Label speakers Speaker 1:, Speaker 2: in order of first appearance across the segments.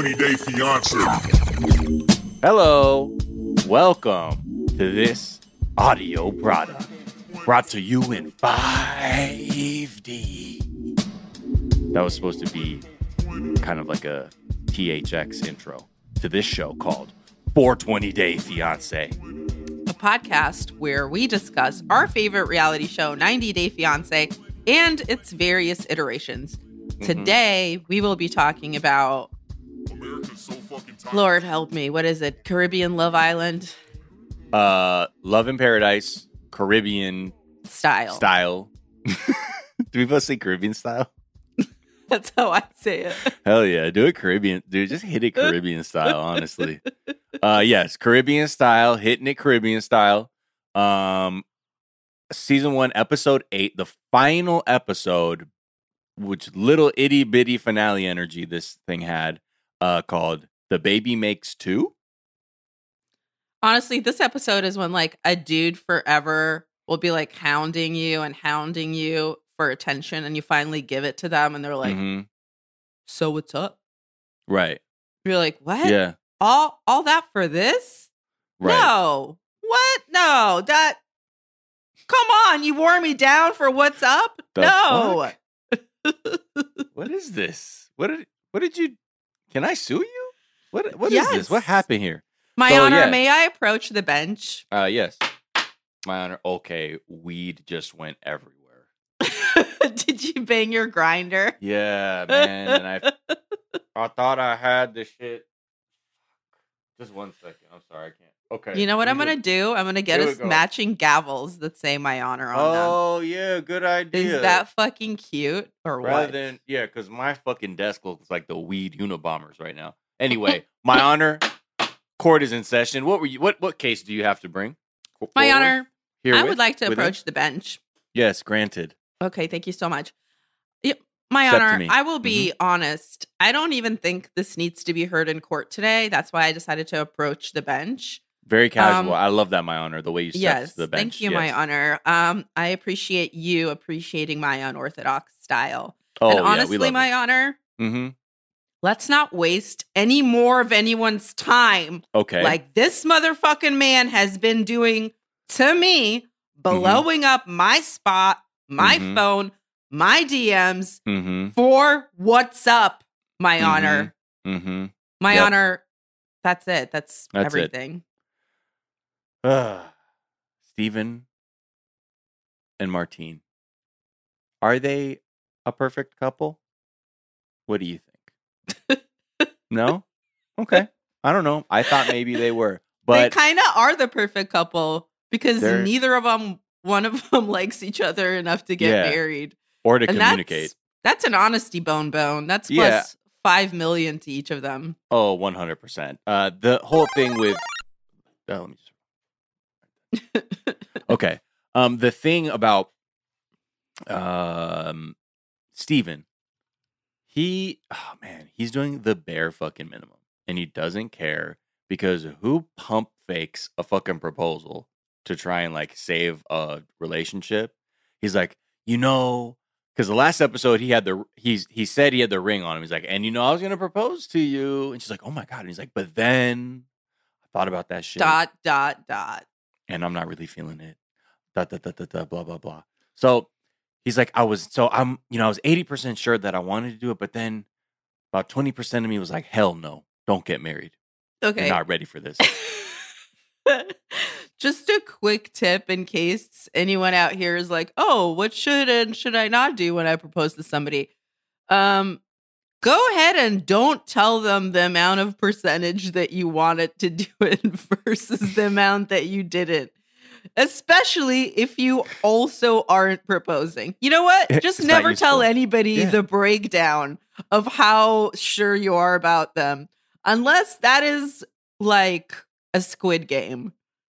Speaker 1: 420 Day Fiance.
Speaker 2: Hello, welcome to this audio product brought to you in 5D. That was supposed to be kind of like a THX intro to this show called 420 Day Fiance.
Speaker 3: a podcast where we discuss our favorite reality show, 90 Day Fiance, and its various iterations. Mm-hmm. Today, we will be talking about, Lord help me, what is it? Caribbean Love Island
Speaker 2: Uh, Love in Paradise, Caribbean
Speaker 3: style.
Speaker 2: style. Do we both say Caribbean style?
Speaker 3: That's how I say it.
Speaker 2: Hell yeah, do it Caribbean, dude. Just hit it Caribbean style, honestly. Uh, yes, Caribbean style, hitting it Caribbean style. Um, season one, episode eight, the final episode, which little itty bitty finale energy this thing had, uh, called "The Baby Makes Two.
Speaker 3: Honestly, this episode is when like a dude forever will be like hounding you and hounding you for attention, and you finally give it to them, and they're like,
Speaker 2: Mhm.
Speaker 3: "So what's up?"
Speaker 2: Right?
Speaker 3: You're like, "What?
Speaker 2: Yeah.
Speaker 3: All all that for this?"
Speaker 2: Right.
Speaker 3: No. What? No. That. Come on. You wore me down for what's up?
Speaker 2: The
Speaker 3: no.
Speaker 2: What is this? What did What did you? Can I sue you? What What is this? What happened here?
Speaker 3: My
Speaker 2: So,
Speaker 3: honor, may I approach the bench?
Speaker 2: Uh, yes. My honor. Okay, weed just went everywhere.
Speaker 3: Did you bang your grinder?
Speaker 2: Yeah, man. And I, I thought I had the shit. Just one second. I'm sorry, I can't. Okay.
Speaker 3: You know what I'm gonna do? I'm gonna get
Speaker 2: Here
Speaker 3: us
Speaker 2: go.
Speaker 3: matching gavels that say my honor on
Speaker 2: Oh yeah, good idea.
Speaker 3: Is that fucking cute or
Speaker 2: rather
Speaker 3: what?
Speaker 2: than yeah? Because my fucking desk looks like the weed Unabombers right now. Anyway, my honor. Court is in session. What were you? What what case do you have to bring?
Speaker 3: my
Speaker 2: forward?
Speaker 3: honor, I
Speaker 2: Herewith?
Speaker 3: would like to
Speaker 2: With it?
Speaker 3: approach the bench.
Speaker 2: Yes, granted.
Speaker 3: Okay, thank you so much. My honor.
Speaker 2: Mm-hmm.
Speaker 3: I will be honest. I don't even think this needs to be heard in court today. That's why I decided to approach the bench.
Speaker 2: Very casual.
Speaker 3: Um,
Speaker 2: I love that, my honor. The way you
Speaker 3: yes,
Speaker 2: the bench.
Speaker 3: thank you, my honor. Um, I appreciate you appreciating my unorthodox style.
Speaker 2: Oh
Speaker 3: and
Speaker 2: yeah,
Speaker 3: honestly,
Speaker 2: love
Speaker 3: my honor,
Speaker 2: Mm-hmm.
Speaker 3: let's not waste any more of anyone's time
Speaker 2: Okay.
Speaker 3: like this motherfucking man has been doing to me, blowing up my spot, my
Speaker 2: Mhm.
Speaker 3: phone, my DMs
Speaker 2: mm-hmm.
Speaker 3: for what's up, my honor.
Speaker 2: Mm-hmm.
Speaker 3: My
Speaker 2: Yep.
Speaker 3: honor. That's it. That's,
Speaker 2: That's it. Uh, Steven and Martine. Are they a perfect couple? What do you think? no? Okay. I don't know. I thought maybe they were. but they
Speaker 3: kind of are the perfect couple because neither of them, one of them likes each other enough to get
Speaker 2: Yeah.
Speaker 3: married.
Speaker 2: or to
Speaker 3: and
Speaker 2: communicate.
Speaker 3: That's, that's an honesty bone bone. That's plus
Speaker 2: Yeah.
Speaker 3: five million to each of them.
Speaker 2: Oh, 100%. Uh the whole thing with oh, let me just Okay. Um the thing about um Steven, he oh man, he's doing the bare fucking minimum. And he doesn't care because who pump fakes a fucking proposal to try and like save a relationship? He's like, you know, because the last episode he had the he's he said he had the ring on him. He's like, and you know, I was gonna propose to you. And she's like, oh my god. And he's like, but then I thought about that shit
Speaker 3: Dot, dot, dot.
Speaker 2: And I'm not really feeling it. Da, da, da, da, da, blah, blah, blah. So he's like, I was, so I'm, you know, I was 80% sure that I wanted to do it, but then about 20% of me was like, hell no, don't get married.
Speaker 3: Okay.
Speaker 2: You're not ready for this.
Speaker 3: Just a quick tip in case anyone out here is like, "Oh, what should and should I not do when I propose to somebody?" Um, go ahead and don't tell them the amount of percentage that you wanted to do it versus the amount that you didn't. Especially if you also aren't proposing. You know what? Just
Speaker 2: It's
Speaker 3: never tell anybody
Speaker 2: Yeah.
Speaker 3: the breakdown of how sure you are about them, unless that is like a squid game.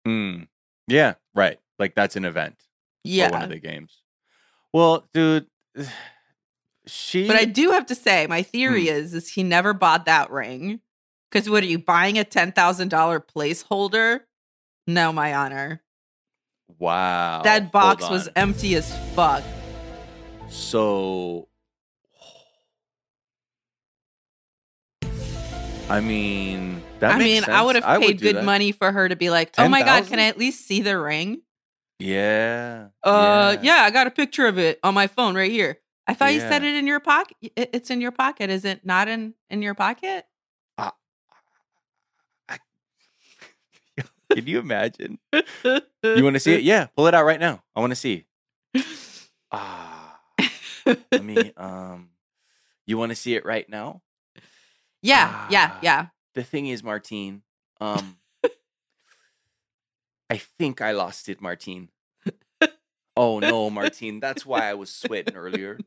Speaker 2: Mm. Yeah, right. Like that's an event for one of the games. Well, dude, she,
Speaker 3: But I do have to say, my theory
Speaker 2: Hmm.
Speaker 3: is is he never bought that ring. Because what are you buying a ten thousand dollar placeholder? No, my honor.
Speaker 2: wow.
Speaker 3: that box was empty as fuck.
Speaker 2: So I mean, that
Speaker 3: I mean, I would have paid
Speaker 2: do
Speaker 3: good
Speaker 2: that.
Speaker 3: money for her to be like, "Oh my god,
Speaker 2: 10,000?
Speaker 3: can I at least see the ring?"
Speaker 2: Yeah.
Speaker 3: Uh, yeah, I got a picture of it on my phone right here. I thought you said it in your pocket. It's in your pocket. Is it not in in your pocket? Ah.
Speaker 2: Can you imagine? You want to see it? Yeah, pull it out right now. I want to see. Ah, let me. Um, you want to see it right now?
Speaker 3: yeah, yeah,
Speaker 2: Ah.
Speaker 3: yeah.
Speaker 2: The thing is, Martine. Um, I think I lost it, Martine. Oh no, Martine. That's why I was sweating earlier.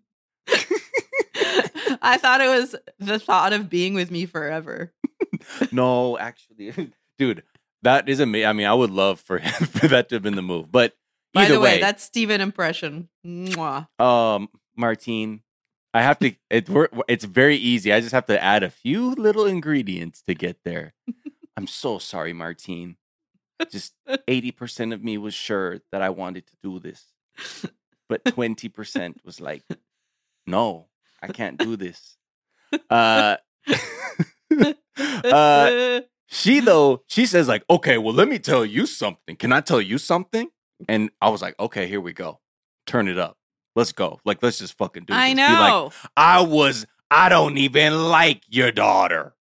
Speaker 3: I thought it was the thought of being with me forever.
Speaker 2: No, actually, dude, that is amazing. I mean, I would love for for that to have been the move, but
Speaker 3: By the way,
Speaker 2: way,
Speaker 3: that's Steven impression. Mwah.
Speaker 2: um, Martine, I have to. It, we're, it's very easy. I just have to add a few little ingredients to get there. I'm so sorry, Martine. Just eighty percent of me was sure that I wanted to do this, but twenty percent was like, no, I can't do this. Uh, uh, she though she says like, okay, well, let me tell you something. Can I tell you something? And I was like, okay, here we go. Turn it up. Let's go. Like, let's just fucking do it.
Speaker 3: I
Speaker 2: this. Be like,
Speaker 3: know.
Speaker 2: I was. I don't even like your daughter.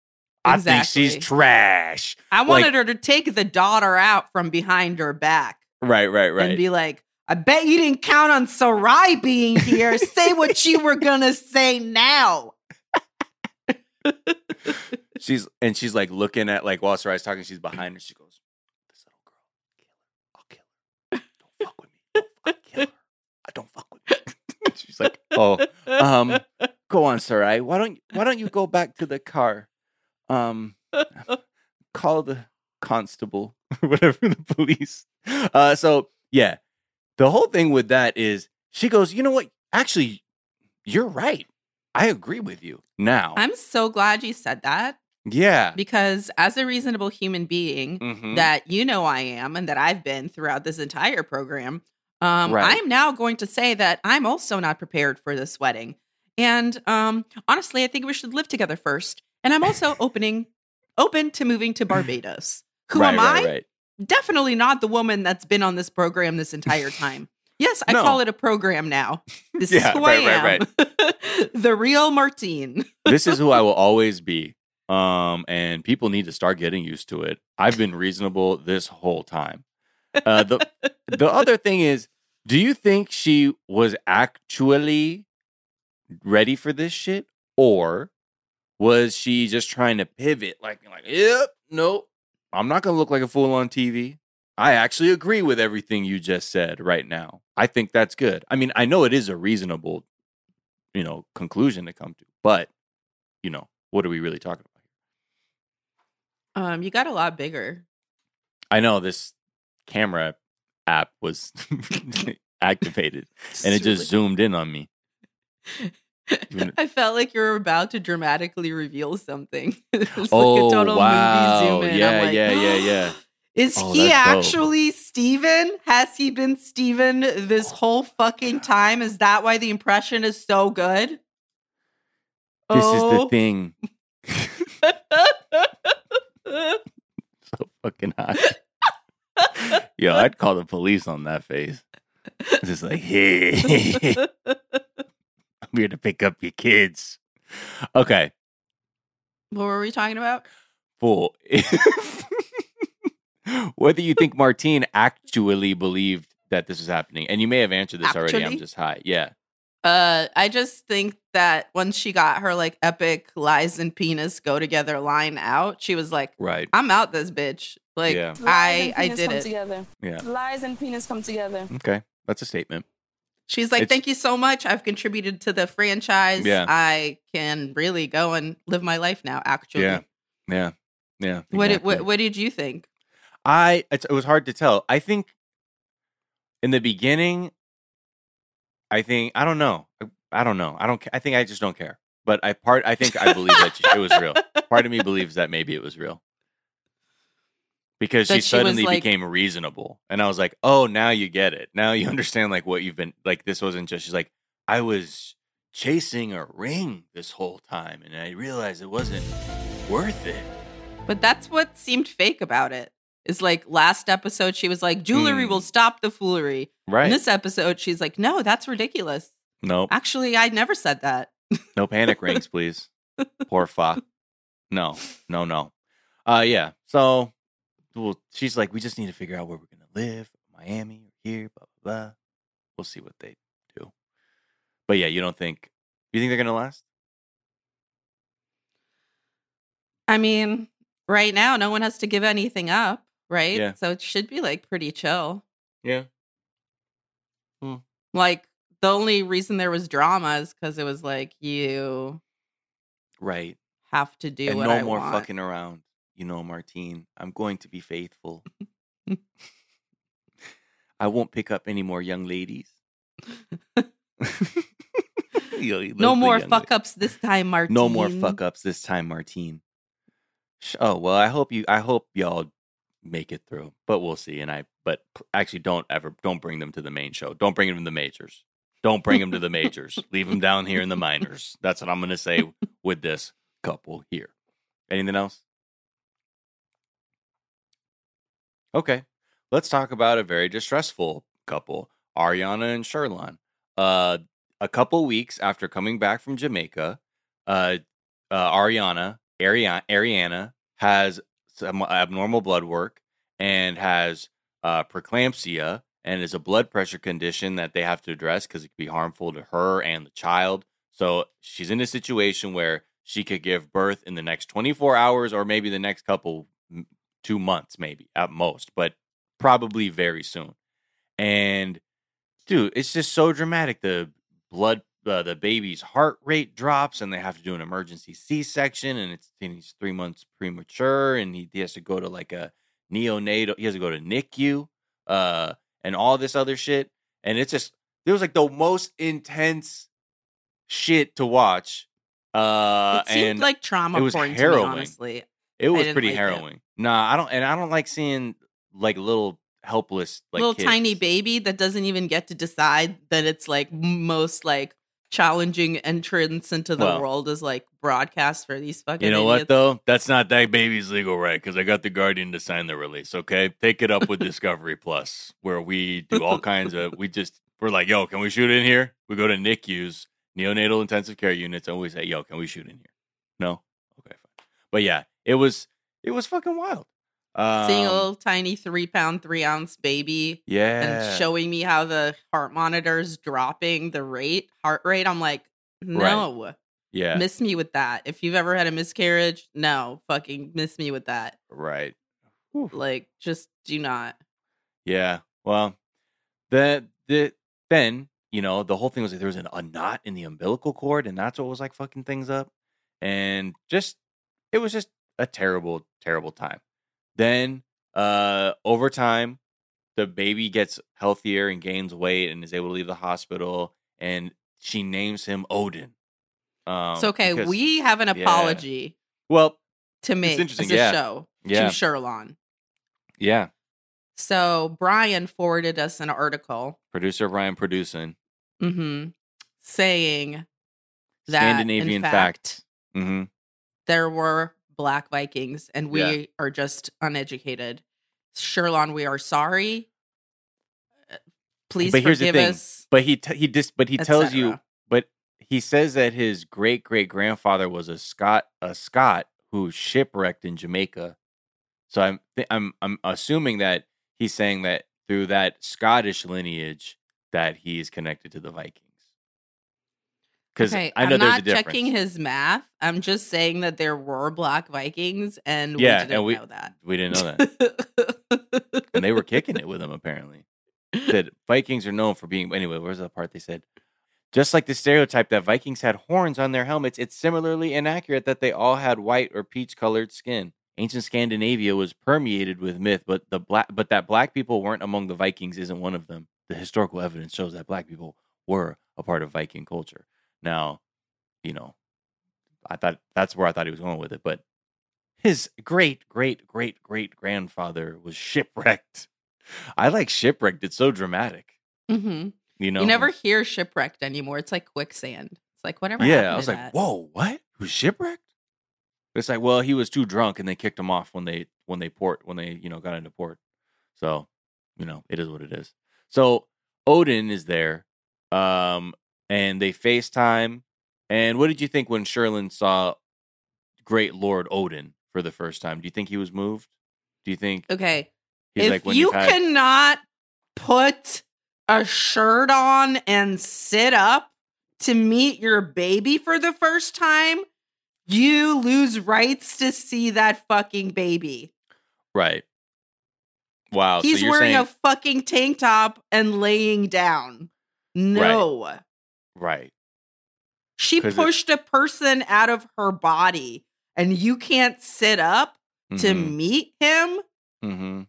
Speaker 2: I think she's trash.
Speaker 3: I
Speaker 2: like-
Speaker 3: wanted her to take the daughter out from behind her back
Speaker 2: Right, right, right.
Speaker 3: and be like, I bet you didn't count on Sarai being here. say what you were gonna say now.
Speaker 2: she's and she's like looking at like while Sarai's talking, she's behind her. She goes, "This little girl. I'll kill her. Don't fuck with me. Don't kill her. I don't fuck with me." she's like, "Oh, um, go on, Sarai. Why don't why don't you go back to the car? Um, call the constable or whatever the police." Uh, so yeah, the whole thing with that is she goes, "You know what? Actually, you're right. I agree with you now."
Speaker 3: I'm so glad you said that
Speaker 2: yeah.
Speaker 3: because as a reasonable human being
Speaker 2: Mhm.
Speaker 3: that you know I am and that I've been throughout this entire program, um,
Speaker 2: Right.
Speaker 3: I am now going to say that I'm also not prepared for this wedding. And um, honestly, I think we should live together first. And I'm also opening open to moving to Barbados. Who
Speaker 2: right,
Speaker 3: am
Speaker 2: right,
Speaker 3: I?
Speaker 2: Right.
Speaker 3: Definitely not the woman that's been on this program this entire time. Yes, I
Speaker 2: No.
Speaker 3: call it a program now. This
Speaker 2: Yeah,
Speaker 3: is who
Speaker 2: right,
Speaker 3: I am.
Speaker 2: right,
Speaker 3: the real Martine.
Speaker 2: this is who I will always be. Um, and people need to start getting used to it. I've been reasonable this whole time. Uh, the the other thing is, do you think she was actually ready for this shit, or was she just trying to pivot? Like, like, yep, nope, I'm not gonna look like a fool on TV. I actually agree with everything you just said right now. I think that's good. I mean, I know it is a reasonable, you know, conclusion to come to, but you know, what are we really talking about?
Speaker 3: Um, you got a lot bigger.
Speaker 2: I know this camera app was activated and it just zoomed in on me.
Speaker 3: I felt like you were about to dramatically reveal something. it's like
Speaker 2: oh
Speaker 3: a total
Speaker 2: wow!
Speaker 3: movie zoom in.
Speaker 2: Yeah,
Speaker 3: like,
Speaker 2: yeah, yeah, yeah.
Speaker 3: Is
Speaker 2: Oh,
Speaker 3: he
Speaker 2: that's dope.
Speaker 3: actually Steven? Has he been Steven this oh. whole fucking time? Is that why the impression is so good?
Speaker 2: This
Speaker 3: Oh.
Speaker 2: is the oh. thing. so fucking hot. Yo, I'd call the police on that face. It's just like, hey, I'm here to pick up your kids. Okay,
Speaker 3: what were we talking about?
Speaker 2: fool. Whether you think Martine actually believed that this was happening, and you may have answered this already. I'm just high. Yeah.
Speaker 3: Uh, I just think that once she got her like epic lies and penis go together line out, she was like,
Speaker 2: Right.
Speaker 3: "I'm out this bitch." Like
Speaker 2: Yeah.
Speaker 3: I, I did
Speaker 4: come
Speaker 3: it.
Speaker 4: together.
Speaker 2: Yeah.
Speaker 4: Lies and penis come together.
Speaker 2: Okay. That's a statement.
Speaker 3: She's like,
Speaker 2: It's-
Speaker 3: "Thank you so much. I've contributed to the franchise.
Speaker 2: Yeah.
Speaker 3: I can really go and live my life now." Actually,
Speaker 2: Yeah. Yeah. Yeah.
Speaker 3: what, did,
Speaker 2: exactly.
Speaker 3: what what did you think?
Speaker 2: I it's, it was hard to tell. I think in the beginning, I think I don't know. I, I don't know. I don't. I think I just don't care. But I part. I think I believe that it was real. Part of me believes that maybe it was real because she
Speaker 3: she
Speaker 2: suddenly
Speaker 3: like-
Speaker 2: became reasonable, and I was like, oh, now you get it. Now you understand like what you've been like. This wasn't just. She's like, I was chasing a ring this whole time, and I realized it wasn't worth it.
Speaker 3: But that's what seemed fake about it. Is like last episode, she was like, jewelry
Speaker 2: Hmm.
Speaker 3: will stop the foolery.
Speaker 2: Right.
Speaker 3: In this episode, she's like, no, that's ridiculous.
Speaker 2: nope.
Speaker 3: Actually, I never said that.
Speaker 2: No panic rings, please. Poor fuck. No, no, no. Uh yeah. So well, she's like, we just need to figure out where we're gonna live. Miami or here, blah blah blah. We'll see what they do. But yeah, you don't think you think they're gonna last?
Speaker 3: I mean, right now, no one has to give anything up, right?
Speaker 2: Yeah.
Speaker 3: So it should be like pretty chill.
Speaker 2: Yeah. Hmm.
Speaker 3: Like the only reason there was drama is because it was like you
Speaker 2: Right.
Speaker 3: have to do
Speaker 2: and
Speaker 3: what
Speaker 2: no
Speaker 3: I
Speaker 2: more
Speaker 3: want.
Speaker 2: fucking around. You know, Martine, I'm going to be faithful. I won't pick up any more young ladies. Yo,
Speaker 3: no more fuck ups this time, Martin.
Speaker 2: No more fuck ups this time, Martine. Oh well, I hope you. I hope y'all make it through, but we'll see. And I, but actually, don't ever, don't bring them to the main show. Don't bring them to the majors. Don't bring them to the majors. Leave them down here in the minors. That's what I'm gonna say with this couple here. Anything else? Okay, let's talk about a very distressful couple, Ariana and Sherlon. Uh, a couple weeks after coming back from Jamaica, uh, uh, Ariana, Ariana, Ariana has some abnormal blood work and has uh, preeclampsia and is a blood pressure condition that they have to address because it could be harmful to her and the child. So she's in a situation where she could give birth in the next 24 hours or maybe the next couple, two months, maybe at most, but probably very soon. And dude, it's just so dramatic. The blood, uh, the baby's heart rate drops, and they have to do an emergency C-section, and it's and he's three months premature, and he, he has to go to like a neonatal. He has to go to NICU, uh, and all this other shit. And it's just it was like the most intense shit to watch. Uh,
Speaker 3: it seemed
Speaker 2: and
Speaker 3: like trauma
Speaker 2: it was
Speaker 3: porn to
Speaker 2: harrowing.
Speaker 3: me, honestly.
Speaker 2: It was pretty
Speaker 3: like
Speaker 2: harrowing. Nah, I don't, and I don't like seeing like little helpless like
Speaker 3: Little
Speaker 2: kids.
Speaker 3: tiny baby that doesn't even get to decide that it's like most like challenging entrance into the
Speaker 2: Well,
Speaker 3: world is like broadcast for these fucking
Speaker 2: You know what though? That's not that baby's legal right because I got the Guardian to sign the release. Okay, take it up with Discovery Plus, where we do all kinds of. We just we're like, yo, can we shoot in here? We go to NICU's neonatal intensive care units, and we say, yo, can we shoot in here? No, okay, fine. But yeah, it was it was fucking wild. Um,
Speaker 3: Seeing a little tiny three pound, three ounce baby
Speaker 2: yeah,
Speaker 3: and showing me how the heart monitor is dropping the rate, heart rate. I'm like, no,
Speaker 2: yeah,
Speaker 3: miss me with that. If you've ever had a miscarriage, no, fucking miss me with that.
Speaker 2: right.
Speaker 3: Like, just do not.
Speaker 2: Yeah. Well, the the then you know the whole thing was like there was an, a knot in the umbilical cord, and that's what was like fucking things up, and just it was just a terrible, terrible time. Then, uh, over time, the baby gets healthier and gains weight and is able to leave the hospital, and she names him Odin. Um,
Speaker 3: it's okay.
Speaker 2: because-
Speaker 3: we have an
Speaker 2: yeah.
Speaker 3: apology
Speaker 2: well,
Speaker 3: to make
Speaker 2: interesting,
Speaker 3: as a
Speaker 2: yeah.
Speaker 3: show
Speaker 2: yeah,
Speaker 3: to Sherlon.
Speaker 2: yeah.
Speaker 3: So Brian forwarded us an article
Speaker 2: Producer Brian producing
Speaker 3: mhm, saying that
Speaker 2: Scandinavian
Speaker 3: in
Speaker 2: fact.
Speaker 3: fact,
Speaker 2: hmm
Speaker 3: there were black Vikings and we
Speaker 2: Yeah.
Speaker 3: are just uneducated. Sherlon, we are sorry. Uh, Please
Speaker 2: But here's the
Speaker 3: forgive
Speaker 2: thing.
Speaker 3: us.
Speaker 2: But he t- he just but he tells you but he says that his great great grandfather was a Scot a Scot who shipwrecked in Jamaica. So I'm th- I'm I'm assuming that he's saying that through that Scottish lineage that he is connected to the Vikings. Because
Speaker 3: Okay,
Speaker 2: I know
Speaker 3: am
Speaker 2: there's
Speaker 3: not
Speaker 2: a difference.
Speaker 3: checking his math. I'm just saying that there were black Vikings, and
Speaker 2: Yeah,
Speaker 3: we didn't
Speaker 2: we-
Speaker 3: know that.
Speaker 2: we didn't know that, and they were kicking it with him apparently. That Vikings are known for being anyway. Where's the part they said? Just like the stereotype that Vikings had horns on their helmets, it's similarly inaccurate that they all had white or peach colored skin. Ancient Scandinavia was permeated with myth, but the black but that black people weren't among the Vikings isn't one of them. The historical evidence shows that black people were a part of Viking culture. Now, you know, I thought that's where I thought he was going with it, but his great great great great grandfather was shipwrecked. I like shipwrecked. It's so dramatic.
Speaker 3: hmm
Speaker 2: You know,
Speaker 3: You never hear shipwrecked anymore. It's like quicksand. It's like whatever.
Speaker 2: Yeah, I was like,
Speaker 3: that?
Speaker 2: whoa, what? Who's shipwrecked? It's like, well, he was too drunk and they kicked him off when they when they port when they you know got into port. So, you know, it is what it is. So Odin is there, um, and they FaceTime. And what did you think when Sherlon saw Great Lord Odin for the first time? Do you think he was moved? Do you think
Speaker 3: Okay.
Speaker 2: he's
Speaker 3: if
Speaker 2: like when
Speaker 3: you
Speaker 2: had
Speaker 3: cannot put a shirt on and sit up to meet your baby for the first time, you lose rights to see that fucking baby.
Speaker 2: right? Wow,
Speaker 3: He's
Speaker 2: so you're
Speaker 3: wearing
Speaker 2: saying
Speaker 3: a fucking tank top and laying down. No.
Speaker 2: right? 'Cause She
Speaker 3: pushed a person out of her body and you can't sit up to meet him?
Speaker 2: mm-hmm.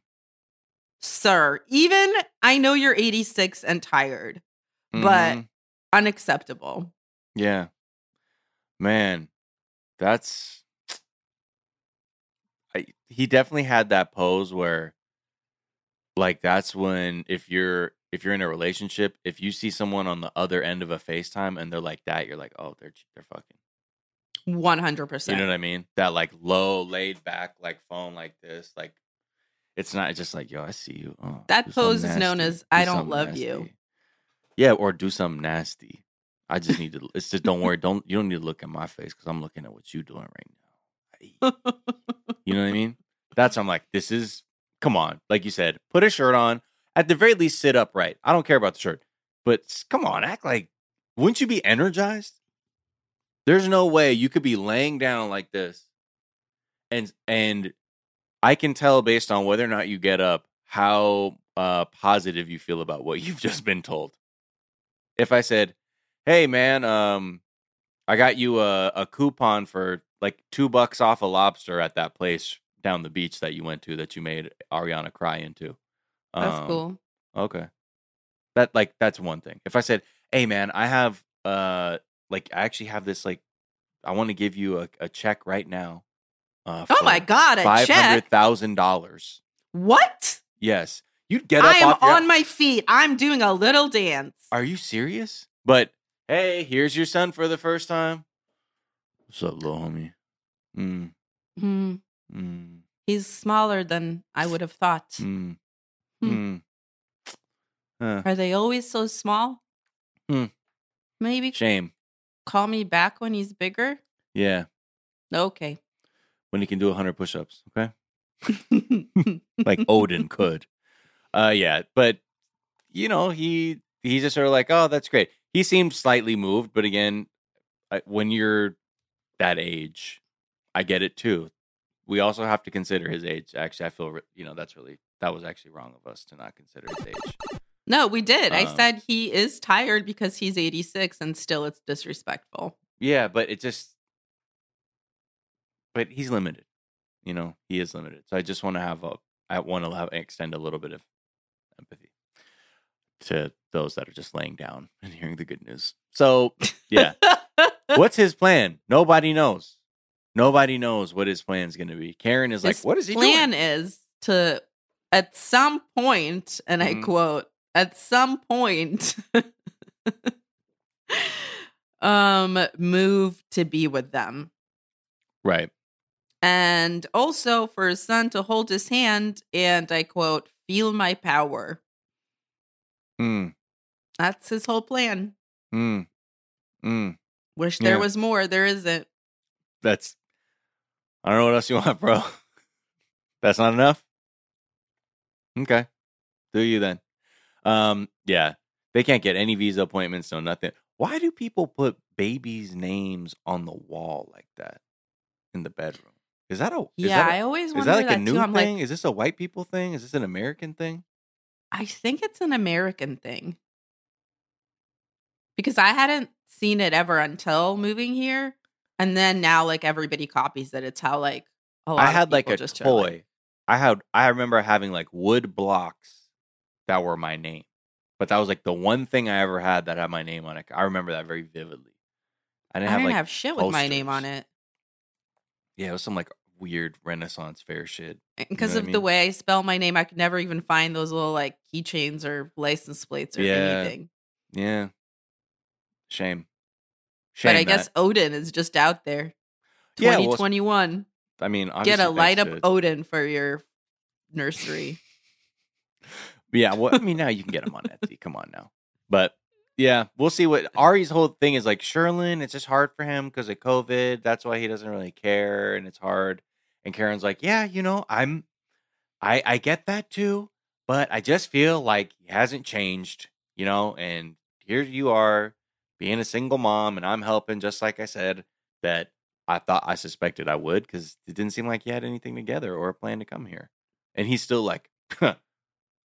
Speaker 3: Sir, even I know you're 86 and tired, but
Speaker 2: Mhm.
Speaker 3: unacceptable.
Speaker 2: Yeah. Man, that's I, he definitely had that pose where like that's when if you're if you're in a relationship, if you see someone on the other end of a FaceTime and they're like that, you're like, "Oh, they're they're fucking."
Speaker 3: 100%.
Speaker 2: You know what I mean? That like low, laid back like phone like this, like it's not just like, "Yo, I see you." Oh,
Speaker 3: That pose is known as, "I
Speaker 2: Do
Speaker 3: don't love you."
Speaker 2: Yeah, or do something nasty. I just need to. It's just don't worry. Don't you don't need to look at my face because I'm looking at what you're doing right now. You know what I mean? That's I'm like, this is come on. Like you said, put a shirt on. At the very least, sit upright. I don't care about the shirt, but come on, act like. Wouldn't you be energized? There's no way you could be laying down like this, and and I can tell based on whether or not you get up how uh, positive you feel about what you've just been told. If I said, "Hey, man, um, I got you a, a coupon for like two bucks off a lobster at that place down the beach that you went to that you made Ariana cry into.
Speaker 3: That's
Speaker 2: Um,
Speaker 3: cool.
Speaker 2: Okay. That like that's one thing. If I said, "Hey man, I have uh like I actually have this like I want to give you a, a check right now." Uh
Speaker 3: Oh my God, a
Speaker 2: Five
Speaker 3: check.
Speaker 2: hundred thousand dollars.
Speaker 3: What?
Speaker 2: Yes, you'd get up
Speaker 3: I am
Speaker 2: off your.
Speaker 3: on my feet. I'm doing a little dance.
Speaker 2: Are you serious? But hey, here's your son for the first time. What's up, little homie? Mm,
Speaker 3: Hmm.
Speaker 2: mm,
Speaker 3: He's smaller than I would have thought.
Speaker 2: mm,
Speaker 3: Hmm.
Speaker 2: mm. Huh,
Speaker 3: Are they always so small?
Speaker 2: Hmm.
Speaker 3: Maybe
Speaker 2: shame.
Speaker 3: call me back when he's bigger.
Speaker 2: Yeah,
Speaker 3: Okay.
Speaker 2: when he can do hundred push-ups. Okay. like Odin could. Uh yeah, but you know, he he's just sort of like, "Oh, that's great." He seemed slightly moved, but again, I- when you're that age, I get it too. We also have to consider his age. Actually, I feel you know, that's really that was actually wrong of us to not consider his age.
Speaker 3: no, we did. I
Speaker 2: Um,
Speaker 3: said he is tired because he's 86 and still it's disrespectful.
Speaker 2: Yeah, but it just but he's limited. You know, he is limited. So I just want to have a I want to have extend a little bit of empathy to those that are just laying down and hearing the good news. So, yeah. What's his plan? Nobody knows. Nobody knows what his plan's going to be. Karen is like, "What is he
Speaker 3: plan
Speaker 2: doing?"
Speaker 3: is to at some point, and I
Speaker 2: Mhm.
Speaker 3: quote, at some point um move to be with them.
Speaker 2: Right.
Speaker 3: And also for his son to hold his hand and I quote, feel my power.
Speaker 2: Mm,
Speaker 3: That's his whole plan.
Speaker 2: mm, mm.
Speaker 3: Wish there
Speaker 2: Yeah.
Speaker 3: was more. There isn't.
Speaker 2: That's I don't know what else you want, bro. That's not enough. Okay, do you then? Um, yeah, they can't get any visa appointments, no nothing. Why do people put babies' names on the wall like that in the bedroom? Is that a is
Speaker 3: yeah,
Speaker 2: that a-
Speaker 3: I always
Speaker 2: is
Speaker 3: wonder
Speaker 2: that like
Speaker 3: that
Speaker 2: a new
Speaker 3: too. I'm
Speaker 2: thing?
Speaker 3: like,
Speaker 2: is this a white people thing? Is this an American thing?
Speaker 3: I think it's an American thing. Because I hadn't seen it ever until moving here. And then now like everybody copies it. It's how like a lot
Speaker 2: I had like a toy.
Speaker 3: like-
Speaker 2: I had I remember having like wood blocks that were my name. But that was like the one thing I ever had that had my name on it. I remember that very vividly. I
Speaker 3: I
Speaker 2: didn't I have,
Speaker 3: didn't
Speaker 2: have like
Speaker 3: have shit with my name on it.
Speaker 2: yeah, it was some like weird Renaissance fair shit.
Speaker 3: Because
Speaker 2: what I
Speaker 3: of the
Speaker 2: mean?
Speaker 3: way I spell my name, I could never even find those little like keychains or license plates or
Speaker 2: Yeah.
Speaker 3: anything.
Speaker 2: Yeah. Shame. Shame.
Speaker 3: but I
Speaker 2: that-
Speaker 3: guess Odin is just out there.
Speaker 2: Yeah, well,
Speaker 3: 2021.
Speaker 2: I mean,
Speaker 3: Get a light up
Speaker 2: to-
Speaker 3: Odin for your nursery.
Speaker 2: Yeah, well, I mean, now you can get them on Etsy. Come on now. But yeah, we'll see what Ari's whole thing is like. Sherlon, it's just hard for him because of COVID. That's why he doesn't really care, and it's hard. And Karen's like, yeah, you know, I'm, I, I get that too, but I just feel like he hasn't changed, you know. And here you are, being a single mom, and I'm helping, just like I said that I thought I suspected I would because it didn't seem like he had anything together or a plan to come here. And he's still like,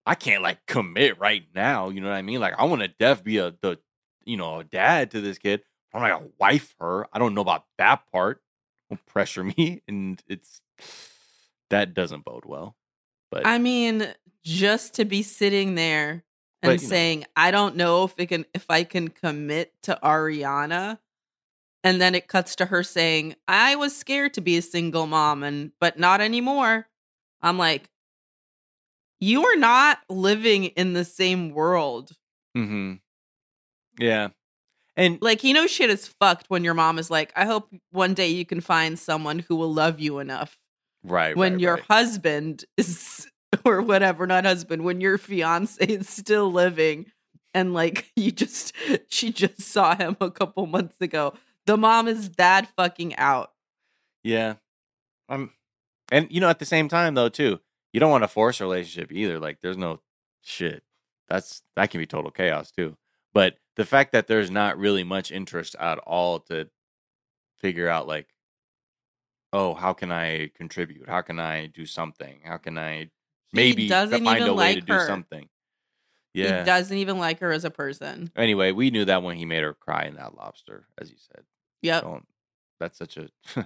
Speaker 2: I can't like commit right now. You know what I mean? Like I want to def be a the you know a dad to this kid. I'm not gonna wife her. I don't know about that part. Don't pressure me, and it's that doesn't bode well. But
Speaker 3: I mean, just to be sitting there
Speaker 2: But,
Speaker 3: and
Speaker 2: know.
Speaker 3: saying, I don't know if it can if I can commit to Ariana. And then it cuts to her saying, I was scared to be a single mom and but not anymore. I'm like, you are not living in the same world.
Speaker 2: hmm yeah, and
Speaker 3: Like, you know, shit is fucked when your mom is like, I hope one day you can find someone who will love you enough.
Speaker 2: right
Speaker 3: when
Speaker 2: right,
Speaker 3: your
Speaker 2: right.
Speaker 3: husband is, or whatever, not husband, when your fiance is still living and like you just, she just saw him a couple months ago. The mom is that fucking out.
Speaker 2: Yeah. I'm and you know at the same time though too, you don't want to force a relationship either. Like there's no shit. That's that can be total chaos too. But the fact that there's not really much interest at all to figure out like oh, how can I contribute? How can I do something? How can I maybe find a way to
Speaker 3: like
Speaker 2: do something? Yeah.
Speaker 3: He doesn't even like her as a person.
Speaker 2: Anyway, we knew that when he made her cry in that lobster, as you said.
Speaker 3: Yep.
Speaker 2: Don't. That's such a it's,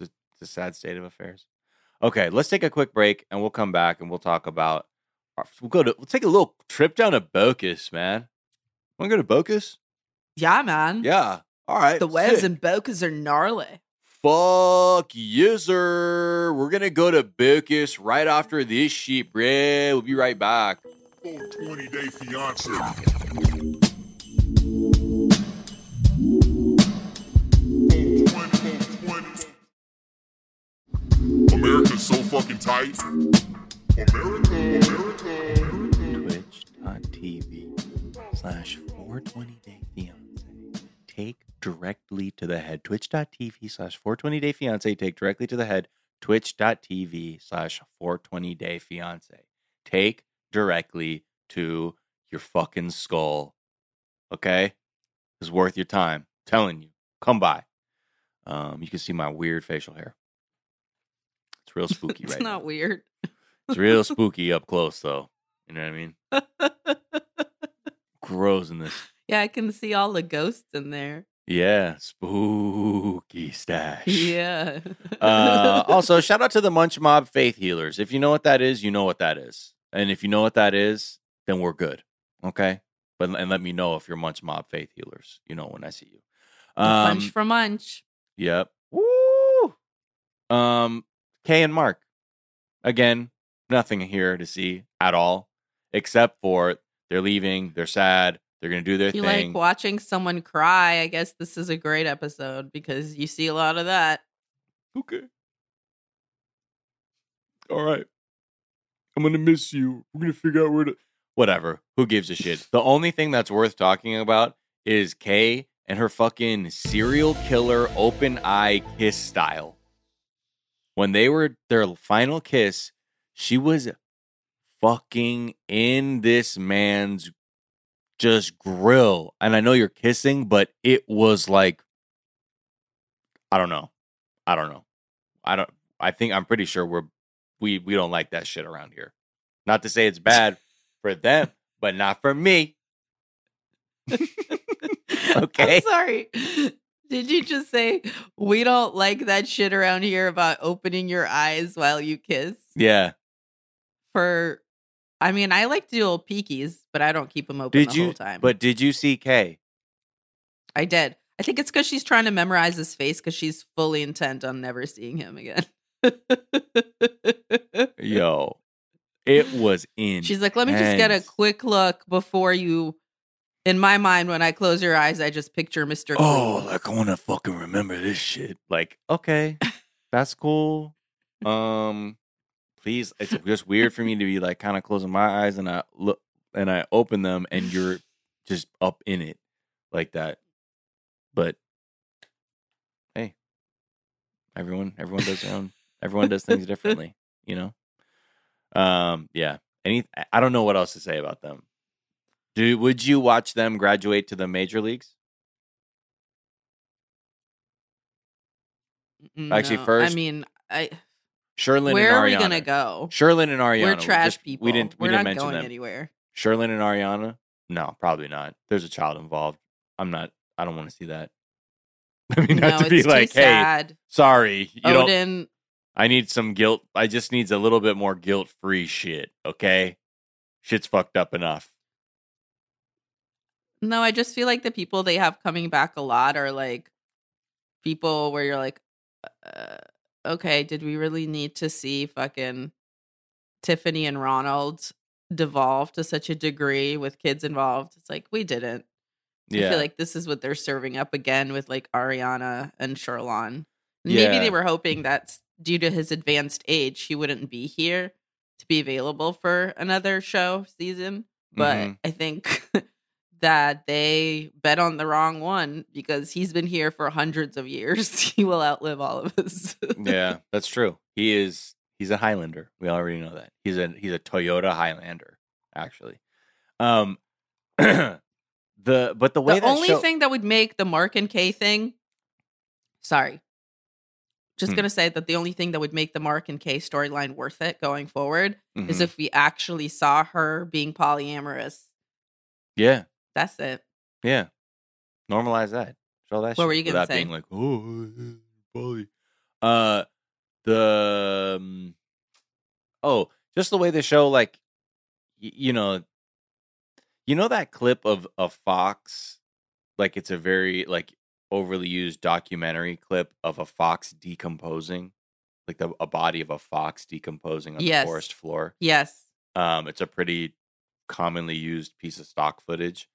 Speaker 2: a it's a sad state of affairs. Okay, let's take a quick break and we'll come back and we'll talk about. We'll go to. We'll take a little trip down to Bocas, man. Want to go to Bocas?
Speaker 3: Yeah, man.
Speaker 2: Yeah. All right.
Speaker 3: The waves
Speaker 2: sick.
Speaker 3: in Bocas are gnarly.
Speaker 2: Fuck yes, sir. We're gonna go to Bocas right after this shit, bruh. We'll be right back.
Speaker 1: 20 day fiance. So fucking tight. America, America,
Speaker 2: twitch.tv slash 420 day fiance. Take directly to the head. Twitch.tv slash 420 day fiance. Take directly to the head. Twitch.tv slash 420 day fiance. Take directly to your fucking skull. Okay? It's worth your time. Telling you. Come by. Um you can see my weird facial hair it's real spooky right?
Speaker 3: it's not
Speaker 2: now
Speaker 3: weird.
Speaker 2: it's real spooky up close though you know what i mean grows in this.
Speaker 3: yeah, I can see all the ghosts in there.
Speaker 2: Yeah, spooky stash.
Speaker 3: Yeah.
Speaker 2: uh, also, shout out to the Munch Mob Faith Healers. If you know what that is, you know what that is. And if you know what that is, then we're good. Okay. But and let me know if you're Munch Mob Faith Healers. You know when I see you. Um,
Speaker 3: Punch for munch.
Speaker 2: Yep. Woo. Um, Kay and Mark. Again, nothing here to see at all, except for they're leaving. They're sad. They're gonna do their
Speaker 3: you
Speaker 2: thing.
Speaker 3: like watching someone cry, I guess this is a great episode because you see a lot of that.
Speaker 2: Okay. All right. I'm gonna miss you. We're gonna figure out where to. Whatever. Who gives a shit? The only thing that's worth talking about is Kay and her fucking serial killer open eye kiss style. When they were their final kiss, she was fucking in this man's just grill. And I know you're kissing, but it was like I don't know. I don't know. I don't I think I'm pretty sure we're we we don't like that shit around here. Not to say it's bad for them, but not for me. Okay.
Speaker 3: I'm sorry. Did you just say we don't like that shit around here about opening your eyes while you kiss?
Speaker 2: Yeah.
Speaker 3: For, I mean, I like to do little peekies, but I don't keep them open
Speaker 2: Did
Speaker 3: the
Speaker 2: you
Speaker 3: whole time.
Speaker 2: but did you see Kay?
Speaker 3: I did. I think it's because she's trying to memorize his face because she's fully intent on never seeing him again.
Speaker 2: Yo. It was in
Speaker 3: She's like, let me just get a quick look before you in my mind, when I close your eyes, I just picture Mr.
Speaker 2: Oh,
Speaker 3: Clean.
Speaker 2: like I want to fucking remember this shit. Like, okay, that's cool. Um, please, it's just weird for me to be like kind of closing my eyes and I look and I open them and you're just up in it like that. But hey, everyone, everyone does their own. Everyone does things differently, you know. Um, yeah. Any, I don't know what else to say about them. Do would you watch them graduate to the major leagues? Actually, first-
Speaker 3: I mean, I
Speaker 2: Sherlon
Speaker 3: where
Speaker 2: and
Speaker 3: are we gonna go?
Speaker 2: Sherlon and Ariana.
Speaker 3: We're trash
Speaker 2: just-
Speaker 3: people.
Speaker 2: We didn't. We
Speaker 3: We're
Speaker 2: didn't
Speaker 3: not
Speaker 2: mention
Speaker 3: going
Speaker 2: them.
Speaker 3: anywhere.
Speaker 2: Sherlon and Ariana. No, probably not. There's a child involved. I'm not. I don't want to see that. I mean, not
Speaker 3: no,
Speaker 2: to be
Speaker 3: it's
Speaker 2: like, hey,
Speaker 3: sad.
Speaker 2: sorry, you don't.
Speaker 3: Odin,
Speaker 2: I need some guilt. I just needs a little bit more guilt free shit. Okay, shit's fucked up enough.
Speaker 3: No, I just feel like the people they have coming back a lot are like people where you're like, uh, okay, did we really need to see fucking Tiffany and Ronald devolve to such a degree with kids involved? It's like we didn't.
Speaker 2: Yeah,
Speaker 3: I feel like this is what they're serving up again with like Ariana and Sherlon. Maybe
Speaker 2: Yeah.
Speaker 3: they were hoping that due to his advanced age, he wouldn't be here to be available for another show season. But
Speaker 2: Mhm.
Speaker 3: I think that they bet on the wrong one because he's been here for hundreds of years. he will outlive all of us.
Speaker 2: yeah, that's true. He is. He's a Highlander. We already know that. He's a he's a Toyota Highlander. Actually, um, the but the way
Speaker 3: the only
Speaker 2: show-
Speaker 3: thing that would make the Mark and Kay thing, sorry, just
Speaker 2: Hmm.
Speaker 3: gonna say that the only thing that would make the Mark and Kay storyline worth it going forward is
Speaker 2: Mhm.
Speaker 3: if we actually saw her being polyamorous.
Speaker 2: yeah,
Speaker 3: That's it.
Speaker 2: yeah, normalize that. Show that.
Speaker 3: What were you gonna
Speaker 2: without
Speaker 3: say?
Speaker 2: being like, oh, bully. Uh, the um, oh, just the way the show, like, y- you know, you know that clip of a Fox, like it's a very like overly used documentary clip of a fox decomposing, like the a body of a fox decomposing on
Speaker 3: Yes.
Speaker 2: the forest floor.
Speaker 3: Yes.
Speaker 2: Um, it's a pretty commonly used piece of stock footage.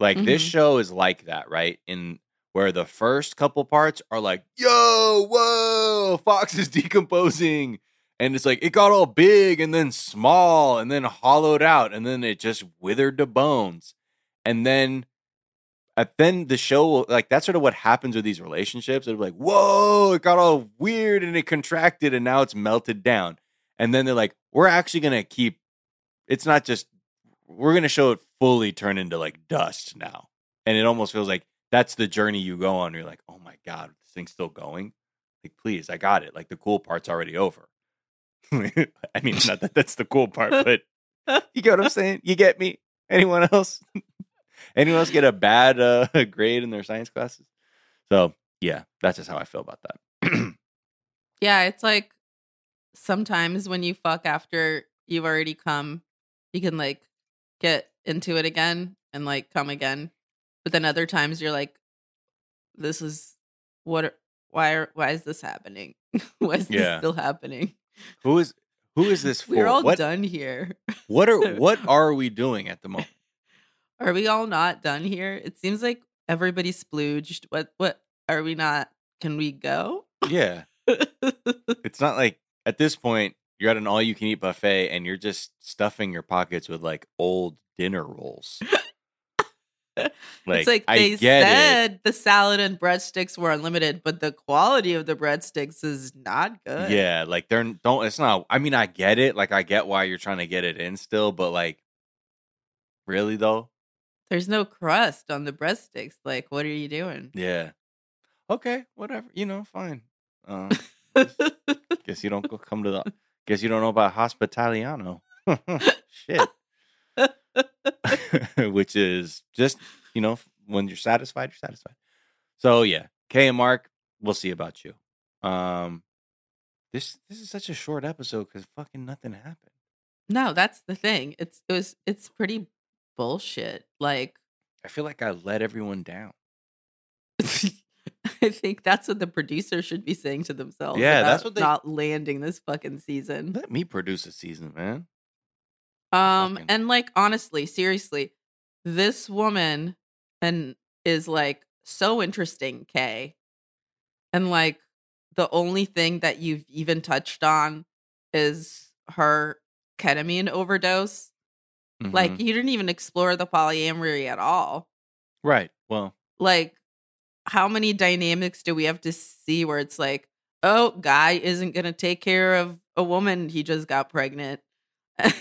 Speaker 2: Like this
Speaker 3: Mhm.
Speaker 2: show is like that, right? In where the first couple parts are like, "Yo, whoa, Fox is decomposing," and it's like it got all big and then small and then hollowed out and then it just withered to bones, and then. At then the show will- like that's sort of what happens with these relationships. It'll be like, whoa, it got all weird and it contracted and now it's melted down. And then they're like, we're actually gonna keep it's not just we're gonna show it fully turn into like dust now. And it almost feels like that's the journey you go on. You're like, oh my God, this thing's still going. Like, please, I got it. Like the cool part's already over. I mean, not that that's the cool part, but you get what I'm saying? You get me? Anyone else? Anyone else get a bad uh, grade in their science classes? So yeah, that's just how I feel about that.
Speaker 3: Yeah, it's like sometimes when you fuck after you've already come, you can like get into it again and like come again. But then other times you're like, this is what, why, are, why is this happening? why is this still happening?
Speaker 2: who is who is this for?
Speaker 3: We're all
Speaker 2: what
Speaker 3: done here.
Speaker 2: what are what are we doing at the moment?
Speaker 3: Are we all not done here? It seems like everybody's splooged. What, what are we not? Can we go?
Speaker 2: Yeah. It's not like at this point you're at an all you can eat buffet and you're just stuffing your pockets with like old dinner rolls. like,
Speaker 3: it's like
Speaker 2: I
Speaker 3: they
Speaker 2: get it.
Speaker 3: said the salad and breadsticks were unlimited, but the quality of the breadsticks is not good.
Speaker 2: Yeah, like they're don't it's not I mean I get it. Like I get why you're trying to get it in still, but like really though?
Speaker 3: There's no crust on the breadsticks. Like, what are you doing?
Speaker 2: Yeah. Okay, whatever. You know, fine. Um Uh, guess you don't go come to the guess you don't know about Hospitaliano. Shit. Which is just, you know, when you're satisfied, you're satisfied. So yeah, Kay and Mark, we'll see about you. Um this this is such a short episode because fucking nothing happened.
Speaker 3: no, that's the thing. It's it was it's pretty bullshit. Like,
Speaker 2: I feel like I let everyone down.
Speaker 3: I think that's what the producer should be saying to themselves.
Speaker 2: Yeah, that's what they-
Speaker 3: not landing this fucking season.
Speaker 2: Let me produce a season, man.
Speaker 3: Um,
Speaker 2: Fucking-
Speaker 3: and like honestly, seriously, this woman and is like so interesting, Kay. And like the only thing that you've even touched on is her ketamine overdose. Like
Speaker 2: Mhm.
Speaker 3: you didn't even explore the polyamory at all.
Speaker 2: right. Well,
Speaker 3: Like how many dynamics do we have to see where it's like, oh, guy isn't going to take care of a woman he just got pregnant.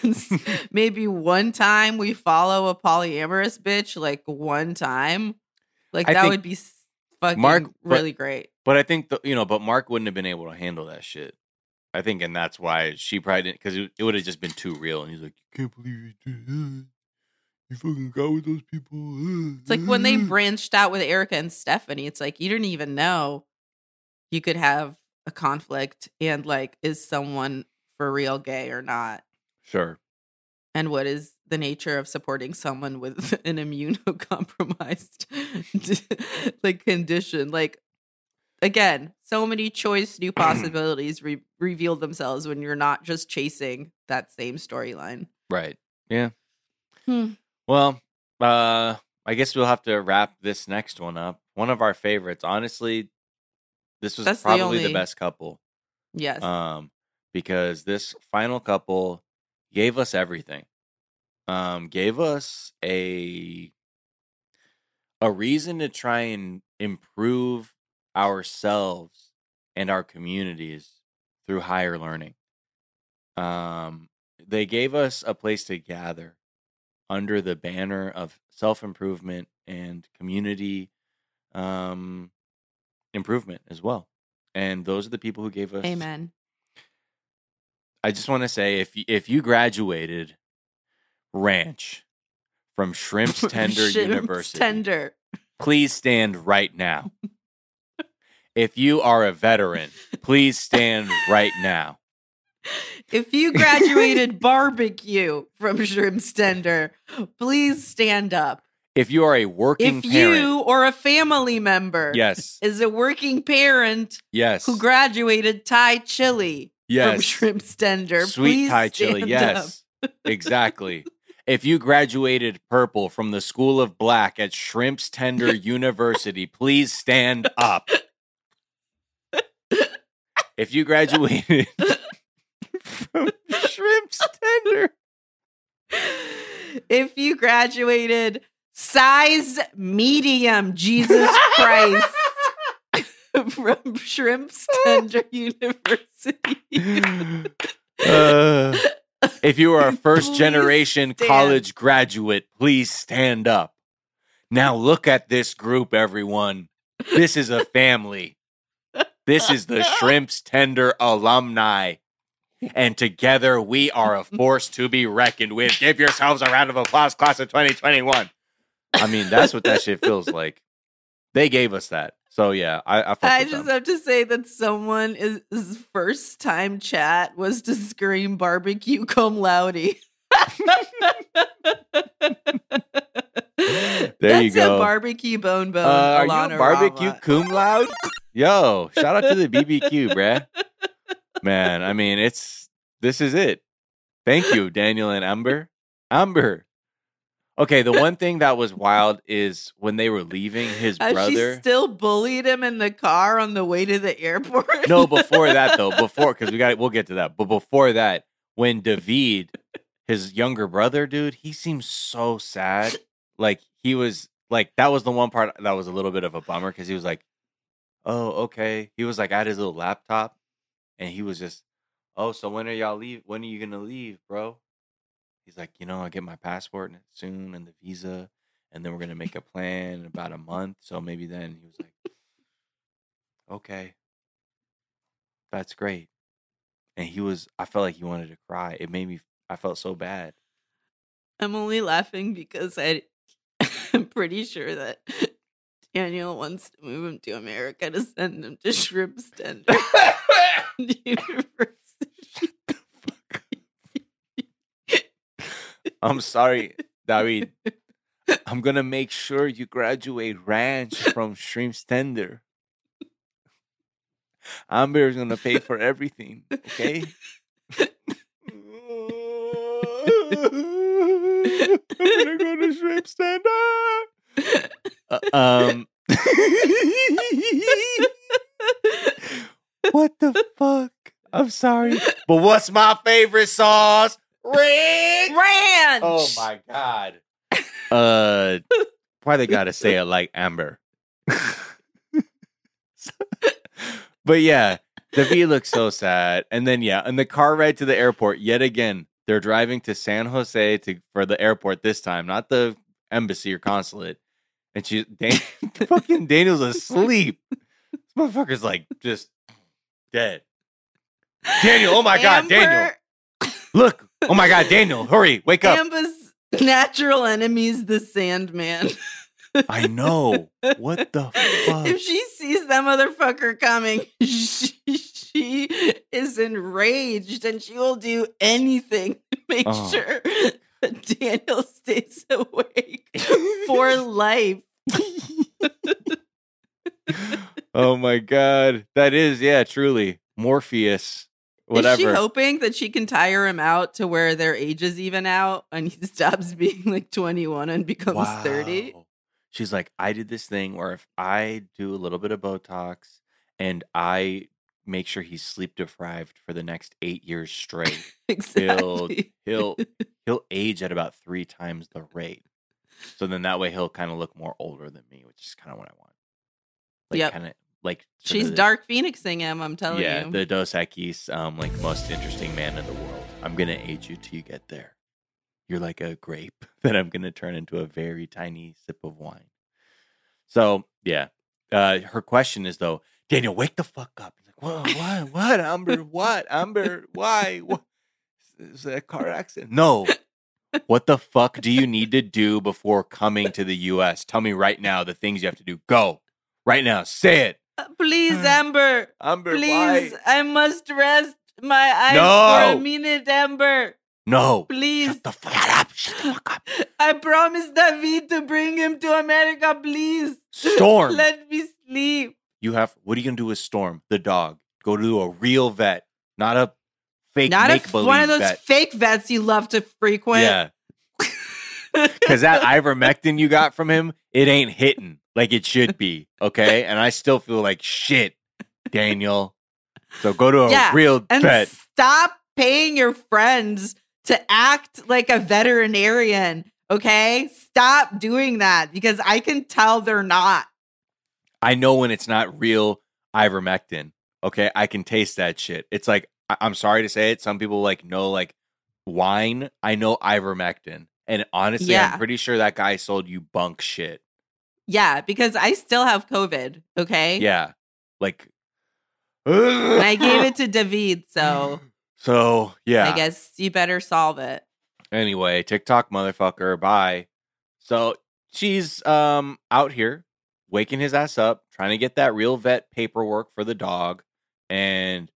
Speaker 3: And maybe one time we follow a polyamorous bitch, like one time. Like
Speaker 2: I
Speaker 3: that would be fucking
Speaker 2: Mark- but-
Speaker 3: really great.
Speaker 2: but I think the, you know, but Mark wouldn't have been able to handle that shit. I think, and that's why she probably didn't, because it, it would have just been too real. And he's like, "You can't believe you did that. You fucking got with those people."
Speaker 3: It's like when they branched out with Erica and Stephanie, it's like you didn't even know you could have a conflict and like is someone for real gay or not?
Speaker 2: Sure.
Speaker 3: And what is the nature of supporting someone with an immunocompromised like condition? Like again, so many choice new possibilities re- reveal themselves when you're not just chasing that same storyline.
Speaker 2: Right. Yeah.
Speaker 3: Hmm.
Speaker 2: Well, uh, I guess we'll have to wrap this next one up. One of our favorites, honestly. This was
Speaker 3: That's
Speaker 2: probably the
Speaker 3: only-
Speaker 2: best couple.
Speaker 3: Yes.
Speaker 2: um, because this final couple gave us everything. Um, gave us a a reason to try and improve ourselves and our communities through higher learning. Um, they gave us a place to gather under the banner of self improvement and community um, improvement as well. And those are the people who gave us
Speaker 3: Amen.
Speaker 2: I just want to say if you, if you graduated ranch from Shrimp's Tender
Speaker 3: Shrimps
Speaker 2: University,
Speaker 3: Tender.
Speaker 2: please stand right now. if you are a veteran, please stand right now.
Speaker 3: If you graduated barbecue from Shrimps Tender, please stand up.
Speaker 2: If you are a working
Speaker 3: If
Speaker 2: parent,
Speaker 3: you or a family member
Speaker 2: yes,
Speaker 3: is a working parent
Speaker 2: yes,
Speaker 3: who graduated Thai chili from
Speaker 2: yes,
Speaker 3: Shrimps Tender,
Speaker 2: sweet
Speaker 3: please
Speaker 2: Thai chili, yes, exactly. If you graduated purple from the School of Black at Shrimp's Tender University, please stand up. If you graduated from Shrimp's Tender.
Speaker 3: If you graduated size medium, Jesus Christ, from Shrimps Tender University.
Speaker 2: Uh, if you are a first
Speaker 3: Please
Speaker 2: generation
Speaker 3: stand.
Speaker 2: college graduate, please stand up. Now look at this group, everyone. This is a family. This is the Shrimps Tender alumni. And together we are a force to be reckoned with. Give yourselves a round of applause, class of 2021. I mean, that's what that shit feels like. They gave us that. So yeah, I, I,
Speaker 3: I just
Speaker 2: them.
Speaker 3: have to say that someone is his first time chat was to scream barbecue cum laude.
Speaker 2: There you
Speaker 3: That's
Speaker 2: go.
Speaker 3: A barbecue bone bone.
Speaker 2: Uh, are you
Speaker 3: Alana
Speaker 2: a barbecue
Speaker 3: Rama.
Speaker 2: cum laude? Yo, shout out to the BBQ, bruh. Man, I mean, it's this is it. Thank you, Daniel and Amber. Amber. Okay, the one thing that was wild is when they were leaving his
Speaker 3: As
Speaker 2: brother.
Speaker 3: she still bullied him in the car on the way to the airport.
Speaker 2: no, before that though, before because we got we'll get to that. But before that, when David, his younger brother, dude, he seems so sad. Like he was like that was the one part that was a little bit of a bummer because he was like, "Oh, okay." He was like at his little laptop, and he was just, "Oh, so when are y'all leave? When are you gonna leave, bro?" He's like, "You know, I get my passport soon and the visa, and then we're gonna make a plan in about a month. So maybe then." He was like, "Okay." That's great. And he was, I felt like he wanted to cry. It made me, I felt so bad.
Speaker 3: I'm only laughing because I, I'm pretty sure that Daniel wants to move him to America to send him to Shrimp Tender
Speaker 2: I'm sorry, David. I'm to make sure you graduate ranch from Shrimp Tender. Amber is to pay for everything, okay? I'm gonna go to shrimp. Ah! Uh, um. what the fuck? I'm sorry, but what's my favorite sauce? Ranch.
Speaker 3: Ranch.
Speaker 2: Oh my god. Uh, why they gotta say it like Amber? but yeah, the V looks so sad. And then yeah, and the car ride to the airport, yet again, they're driving to San Jose to for the airport this time, not the embassy or consulate. And she, Dan, fucking Daniel's asleep. This motherfucker's like just dead. Daniel, oh my god, Daniel, look, oh my god, Daniel, hurry, wake up.
Speaker 3: Amber's natural enemies, the Sandman.
Speaker 2: I know. What the fuck?
Speaker 3: if she sees that motherfucker coming, she, she is enraged and she will do anything to make
Speaker 2: Oh.
Speaker 3: sure that Daniel stays awake for life.
Speaker 2: Oh my god, that is yeah, truly Morpheus. Whatever.
Speaker 3: Is she hoping that she can tire him out to where their ages even out and he stops being like 21 and becomes 30?
Speaker 2: She's like, I did this thing where if I do a little bit of Botox and I make sure he's sleep deprived for the next eight years straight,
Speaker 3: Exactly.
Speaker 2: he'll he'll age at about three times the rate. So then that way he'll kind of look more older than me, which is kind of what I want. Like
Speaker 3: Yep.
Speaker 2: kind of like
Speaker 3: She's
Speaker 2: the-
Speaker 3: Dark Phoenixing him, I'm telling
Speaker 2: yeah,
Speaker 3: you.
Speaker 2: the Dos Equis, um, like most interesting man in the world. I'm gonna age you till you get there. You're like a grape that I'm gonna turn into a very tiny sip of wine. So yeah, uh, her question is though, Daniel, wake the fuck up. He's like, what, what, what, Amber, what, Amber, why, what? Is that a car accident? No. What the fuck do you need to do before coming to the U.S.? Tell me right now the things you have to do. Go right now. Say it,
Speaker 3: Uh, please, Amber.
Speaker 2: Amber.
Speaker 3: Please,
Speaker 2: why?
Speaker 3: I must rest my eyes for
Speaker 2: No.
Speaker 3: a minute, Amber.
Speaker 2: No.
Speaker 3: Please.
Speaker 2: Shut the fuck up. Shut the fuck up.
Speaker 3: I promised David to bring him to America, please.
Speaker 2: Storm.
Speaker 3: Let me sleep.
Speaker 2: you have what are you gonna do with Storm, the dog? Go to a real vet, not a fake
Speaker 3: Not a, one of those
Speaker 2: vet.
Speaker 3: fake vets you love to frequent.
Speaker 2: yeah. Cause that ivermectin you got from him, it ain't hitting like it should be. Okay. And I still feel like shit, Daniel. So go to a
Speaker 3: Yeah,
Speaker 2: real
Speaker 3: and
Speaker 2: vet.
Speaker 3: stop paying your friends to act like a veterinarian. Okay, stop doing that because I can tell they're not.
Speaker 2: I know when it's not real ivermectin. Okay, I can taste that shit. It's like I- I'm sorry to say it. Some people like know like wine. I know ivermectin, and honestly,
Speaker 3: Yeah.
Speaker 2: I'm pretty sure that guy sold you bunk shit.
Speaker 3: Yeah, because I still have COVID. Okay,
Speaker 2: Yeah, like.
Speaker 3: and I gave it to David, so
Speaker 2: So yeah.
Speaker 3: I guess you better solve it.
Speaker 2: Anyway, TikTok motherfucker, bye. So she's um out here waking his ass up, trying to get that real vet paperwork for the dog, and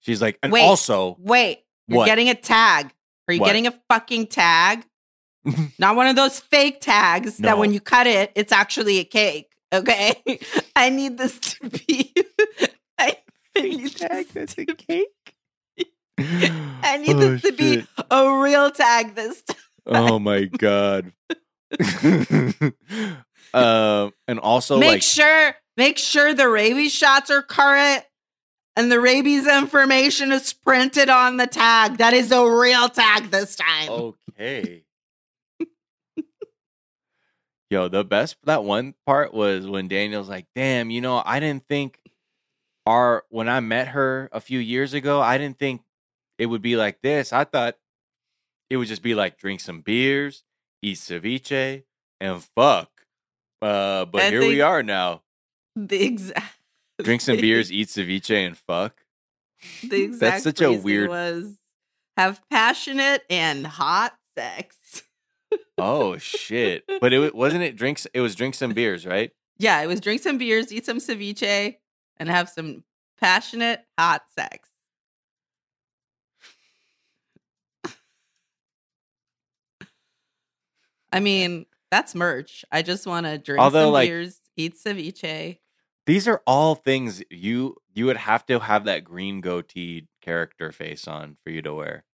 Speaker 2: she's like, and
Speaker 3: Wait.
Speaker 2: also,
Speaker 3: Wait, you're
Speaker 2: What?
Speaker 3: getting a tag. Are you
Speaker 2: What?
Speaker 3: getting a fucking tag? Not one of those fake tags that when you cut it, it's actually a cake. Okay, I need this to be. I need this to
Speaker 2: cake.
Speaker 3: I need this to be a real tag this time.
Speaker 2: Oh my god. um, and also
Speaker 3: make
Speaker 2: like
Speaker 3: sure, make sure the rabies shots are current and the rabies information is printed on the tag. That is a real tag this time.
Speaker 2: okay. Yo, the best that one part was when Daniel's like, "Damn, you know, I didn't think our when I met her a few years ago, I didn't think it would be like this. I thought it would just be like drink some beers, eat ceviche, and fuck. Uh, but
Speaker 3: I
Speaker 2: here we are now.
Speaker 3: The exact
Speaker 2: Drink some beers, eat ceviche, and fuck.
Speaker 3: The exact that's
Speaker 2: such a weird-
Speaker 3: was have passionate and hot sex.
Speaker 2: Oh shit! But it wasn't it drinks. It was drink some beers, right?
Speaker 3: Yeah, it was drink some beers, eat some ceviche, and have some passionate hot sex. I mean, that's merch. I just want to drink
Speaker 2: Although,
Speaker 3: some
Speaker 2: like-
Speaker 3: beers, eat ceviche.
Speaker 2: These are all things you you would have to have that green goatee character face on for you to wear.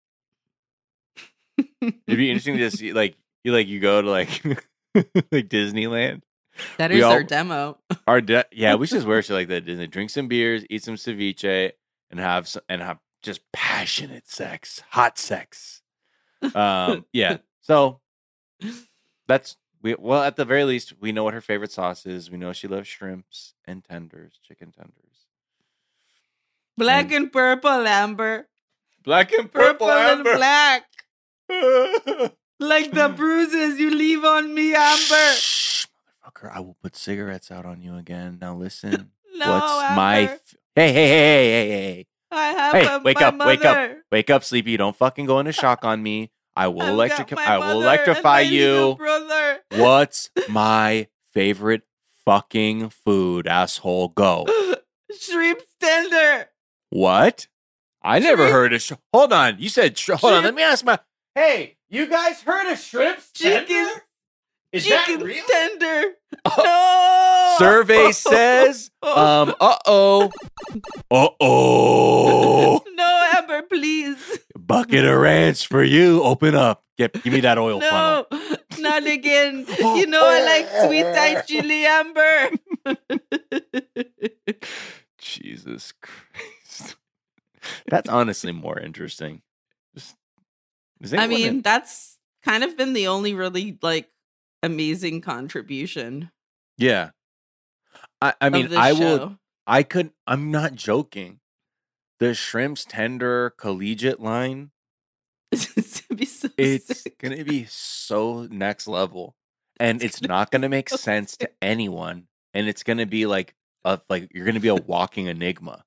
Speaker 2: It'd be interesting to see, like, you like you go to like like Disneyland.
Speaker 3: That is
Speaker 2: all-
Speaker 3: our demo.
Speaker 2: Our de- yeah, we should just wear shit like that. Disney. Drink some beers, eat some ceviche, and have some, and have just passionate sex, hot sex. Um, yeah. So that's we. Well, at the very least, we know what her favorite sauce is. We know she loves shrimps and tenders, chicken tenders.
Speaker 3: Black and purple, Amber.
Speaker 2: Black and
Speaker 3: Purple and black. Like the bruises you leave on me, Amber.
Speaker 2: Shh, motherfucker! I will put cigarettes out on you again. Now listen.
Speaker 3: No,
Speaker 2: What's my? F- hey, hey, hey, hey, hey, hey!
Speaker 3: I have
Speaker 2: Hey,
Speaker 3: a-
Speaker 2: wake up, wake up. Wake up, sleepy! Don't fucking go into shock on me. I will electric. I will electrify you.
Speaker 3: brother.
Speaker 2: What's my favorite fucking food, asshole? Go.
Speaker 3: Shrimp tender.
Speaker 2: What? I never
Speaker 3: Shrimp-
Speaker 2: heard of. Sh- hold on. You said. Sh- hold on. Let me ask my. Hey, you guys heard of shrimp
Speaker 3: Chicken.
Speaker 2: tender? Is
Speaker 3: Chicken
Speaker 2: that real?
Speaker 3: tender.
Speaker 2: Oh.
Speaker 3: No.
Speaker 2: Survey says. Um. Uh oh. Uh oh.
Speaker 3: no, Amber, please.
Speaker 2: Bucket of ranch for you. Open up. Get. Give me that oil funnel.
Speaker 3: No, not again. You know I like sweet Thai chili, Amber.
Speaker 2: Jesus Christ. That's honestly more interesting.
Speaker 3: I mean,
Speaker 2: in-
Speaker 3: that's kind of been the only really like amazing contribution.
Speaker 2: yeah. I, I mean, I will. I could. I'm not joking. The shrimps tender collegiate line.
Speaker 3: it's gonna be so
Speaker 2: It's gonna be so next level, and it's not gonna make
Speaker 3: so
Speaker 2: sense to anyone. And it's gonna be like a like you're gonna be a walking enigma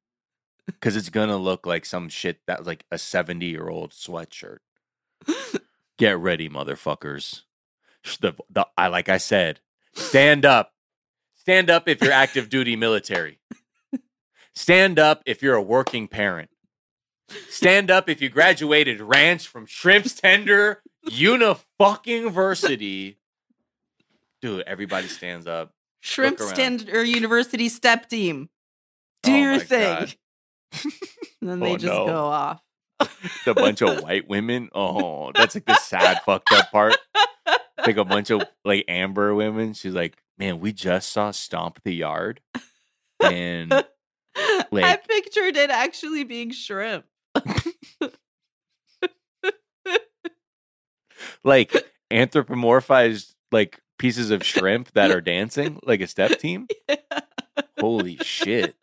Speaker 2: because it's gonna look like some shit that like a 70 year old sweatshirt. Get ready, motherfuckers. The, the, I like I said, stand up. Stand up if you're active duty military. Stand up if you're a working parent. Stand up if you graduated ranch from Shrimps Tender Uni fucking Versity. Dude, everybody stands up.
Speaker 3: Shrimp. Tender University Step Team. Do
Speaker 2: Oh
Speaker 3: your thing. And then they
Speaker 2: Oh,
Speaker 3: just
Speaker 2: no.
Speaker 3: go off.
Speaker 2: It's a bunch of white women. Oh, that's like the sad fucked up part. It's like a bunch of like amber women. She's like, man, we just saw Stomp the Yard. And
Speaker 3: I pictured it actually being shrimp.
Speaker 2: like anthropomorphized like pieces of shrimp that are dancing like a step team. Holy shit.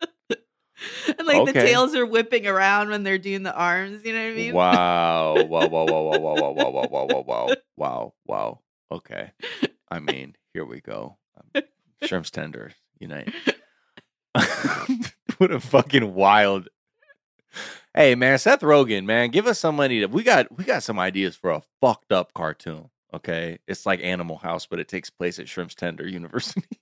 Speaker 3: And like the tails are whipping around when they're doing the arms. You know what I mean?
Speaker 2: Wow. Wow, wow, wow, wow, wow, wow, wow, wow, wow, wow, wow. Wow, wow. Okay. I mean, here we go. Um, Shrimp's tender, unite. what a fucking wild. Hey man, Seth Rogen, man, give us some money. To, we got we got some ideas for a fucked up cartoon. Okay, it's like Animal House, but it takes place at Shrimp's Tender University.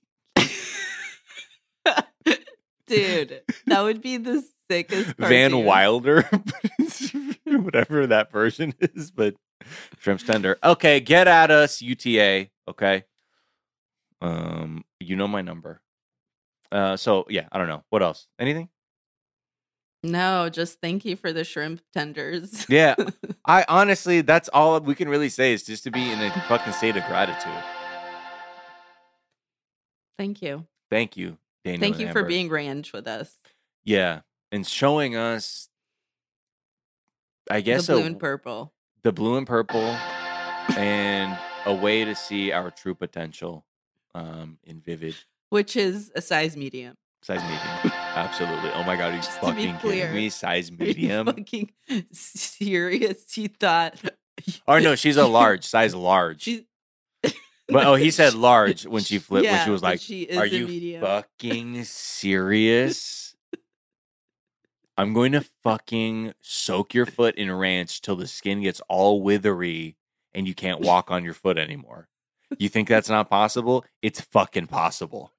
Speaker 3: Dude, that would be the sickest.
Speaker 2: Van. Wilder, whatever that version is, but Shrimp Tender. Okay, get at us, UTA. Okay, um, you know my number. Uh, so yeah, I don't know what else. Anything?
Speaker 3: No, just thank you for the shrimp tenders.
Speaker 2: Yeah, I honestly, that's all we can really say is just to be in a fucking state of gratitude.
Speaker 3: Thank you.
Speaker 2: Thank you, Daniel.
Speaker 3: Thank you for being ranch with us.
Speaker 2: yeah, and showing us. I guess
Speaker 3: the blue
Speaker 2: a-
Speaker 3: and purple.
Speaker 2: the blue and purple, and a way to see our true potential um, in vivid
Speaker 3: Which is a size medium.
Speaker 2: size medium. Absolutely. Oh my god, he's
Speaker 3: Just
Speaker 2: fucking
Speaker 3: clear.
Speaker 2: kidding me. Size medium.
Speaker 3: fucking serious? He thought
Speaker 2: Or no, she's a large, size large.
Speaker 3: She's
Speaker 2: But oh, he said large when she flipped. when she was like,
Speaker 3: she is
Speaker 2: "Are you
Speaker 3: medium."
Speaker 2: fucking serious?" I'm going to fucking soak your foot in ranch till the skin gets all withery and you can't walk on your foot anymore. You think that's not possible? It's fucking possible.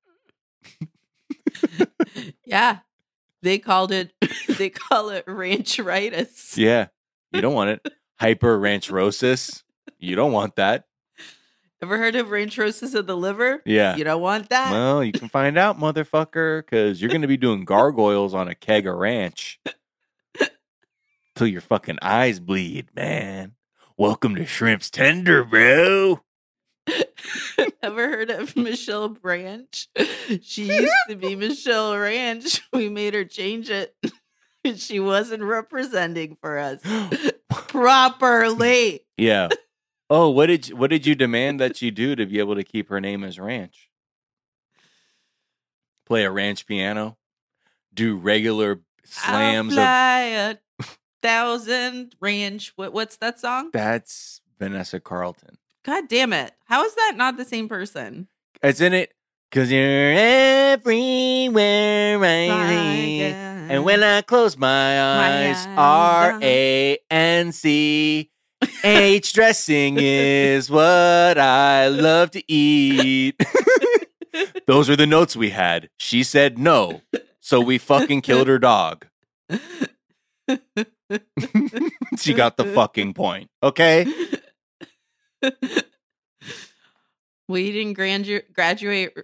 Speaker 3: yeah. They called it they call it rancheritis.
Speaker 2: Yeah. You don't want it. Hyper ranchrosis. You don't want that.
Speaker 3: Ever heard of ranchrosis of the liver?
Speaker 2: Yeah.
Speaker 3: You don't want that.
Speaker 2: Well, you can find out, motherfucker, because you're going to be doing gargoyles on a keg of ranch till your fucking eyes bleed, man. Welcome to Shrimp's Tender, bro.
Speaker 3: Ever heard of Michelle Branch? She used to be Michelle Ranch. We made her change it. She wasn't representing for us properly.
Speaker 2: yeah. Oh, what did you, what did you demand that you do to be able to keep her name as Ranch? Play a ranch piano, do regular slams
Speaker 3: I'll
Speaker 2: of
Speaker 3: fly a thousand ranch. What, what's that song?
Speaker 2: that's Vanessa Carlton.
Speaker 3: God damn it! How is that not the same person?
Speaker 2: It's in it because you're everywhere I. And uh, when I close my eyes,
Speaker 3: eyes,
Speaker 2: R A uh-huh. N C H dressing is what I love to eat. Those are the notes we had. She said no, so we fucking killed her dog. she got the fucking point. Okay?
Speaker 3: we didn't gradu- graduate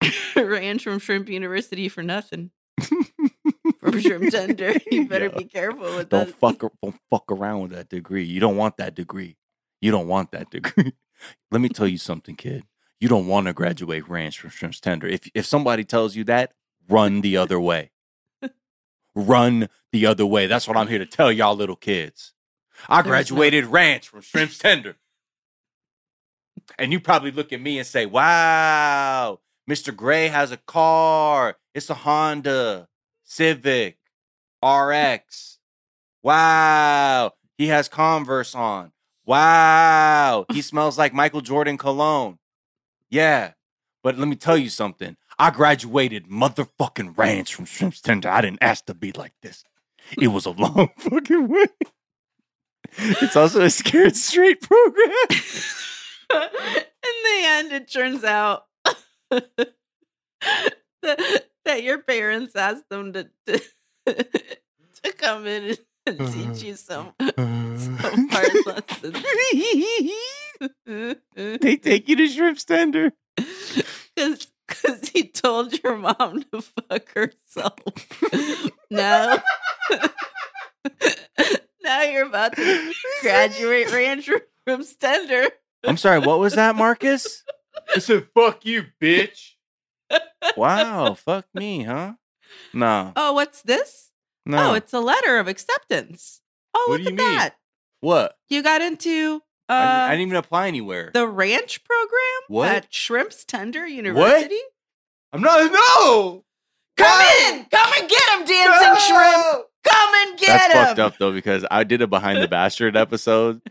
Speaker 3: ranch from Shrimp University for nothing. from Shrimp Tender, you better
Speaker 2: Yeah.
Speaker 3: be careful with
Speaker 2: Don't
Speaker 3: that.
Speaker 2: fuck don't fuck around with that degree. You don't want that degree. You don't want that degree. Let me tell you something, kid. You don't want to graduate ranch from Shrimps Tender. If if somebody tells you that, run the other way. run the other way. That's what I'm here to tell y'all little kids. I
Speaker 3: There's no-
Speaker 2: graduated ranch from Shrimps Tender. And you probably look at me and say, "Wow, Mr. Gray has a car. It's a Honda Civic RX. Wow, he has Converse on. Wow, he smells like Michael Jordan cologne. Yeah, but let me tell you something. I graduated motherfucking ranch from Shrimps Tender. I didn't ask to be like this. It was a long fucking way. It's also a scared straight program.
Speaker 3: In the end, it turns out that your parents asked them to, to, to come in and teach you some, some hard lessons.
Speaker 2: they take you to Shrimps Tender.
Speaker 3: Because because he told your mom to fuck herself. now, now you're about to graduate ranch from Stender.
Speaker 2: I'm sorry, what was that, Marcus? I said, fuck you, bitch. Wow, fuck me, huh? No,
Speaker 3: Oh, what's this?
Speaker 2: no.
Speaker 3: Oh, it's a letter of acceptance. Oh,
Speaker 2: What
Speaker 3: look at
Speaker 2: mean?
Speaker 3: that.
Speaker 2: what?
Speaker 3: You got into uh,
Speaker 2: I, I didn't even apply anywhere.
Speaker 3: the ranch program
Speaker 2: What?
Speaker 3: at Shrimps Tender University.
Speaker 2: I'm not, no!
Speaker 3: Come
Speaker 2: No!
Speaker 3: in, come and get him, dancing shrimp. Come and get
Speaker 2: That's
Speaker 3: him.
Speaker 2: That's fucked up though because I did a behind the bastard episode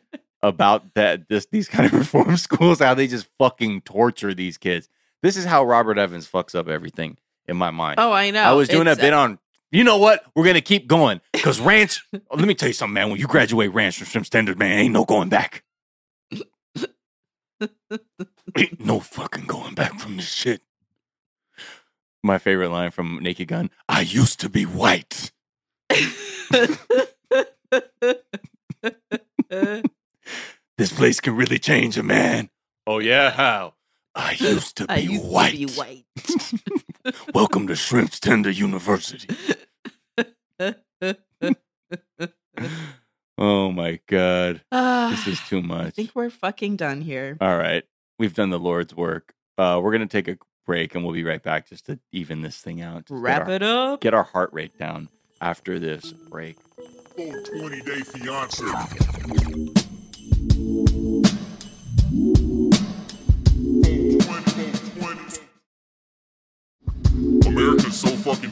Speaker 2: about that this these kind of reform schools how they just fucking torture these kids. This is how Robert Evans fucks up everything in my mind.
Speaker 3: Oh, I know.
Speaker 2: I was doing a
Speaker 3: It's, uh,
Speaker 2: bit on. You know what? We're gonna keep going because ranch. let me tell you something, man. When you graduate ranch from Shrimp Standard, man, ain't no going back. ain't no fucking going back from this shit. My favorite line from Naked Gun: "I used to be white." This place can really change a man. Oh yeah, how? I used to be
Speaker 3: I used
Speaker 2: white.
Speaker 3: to be white.
Speaker 2: Welcome to Shrimps Tender University. oh my god,
Speaker 3: Ah,
Speaker 2: this is too much.
Speaker 3: I think we're fucking done here.
Speaker 2: All right, we've done the Lord's work. Uh, we're gonna take a break and we'll be right back just to even this thing out. Just
Speaker 3: Wrap
Speaker 2: our,
Speaker 3: it up.
Speaker 2: Get our heart rate down after this break.
Speaker 1: 420 day fiance.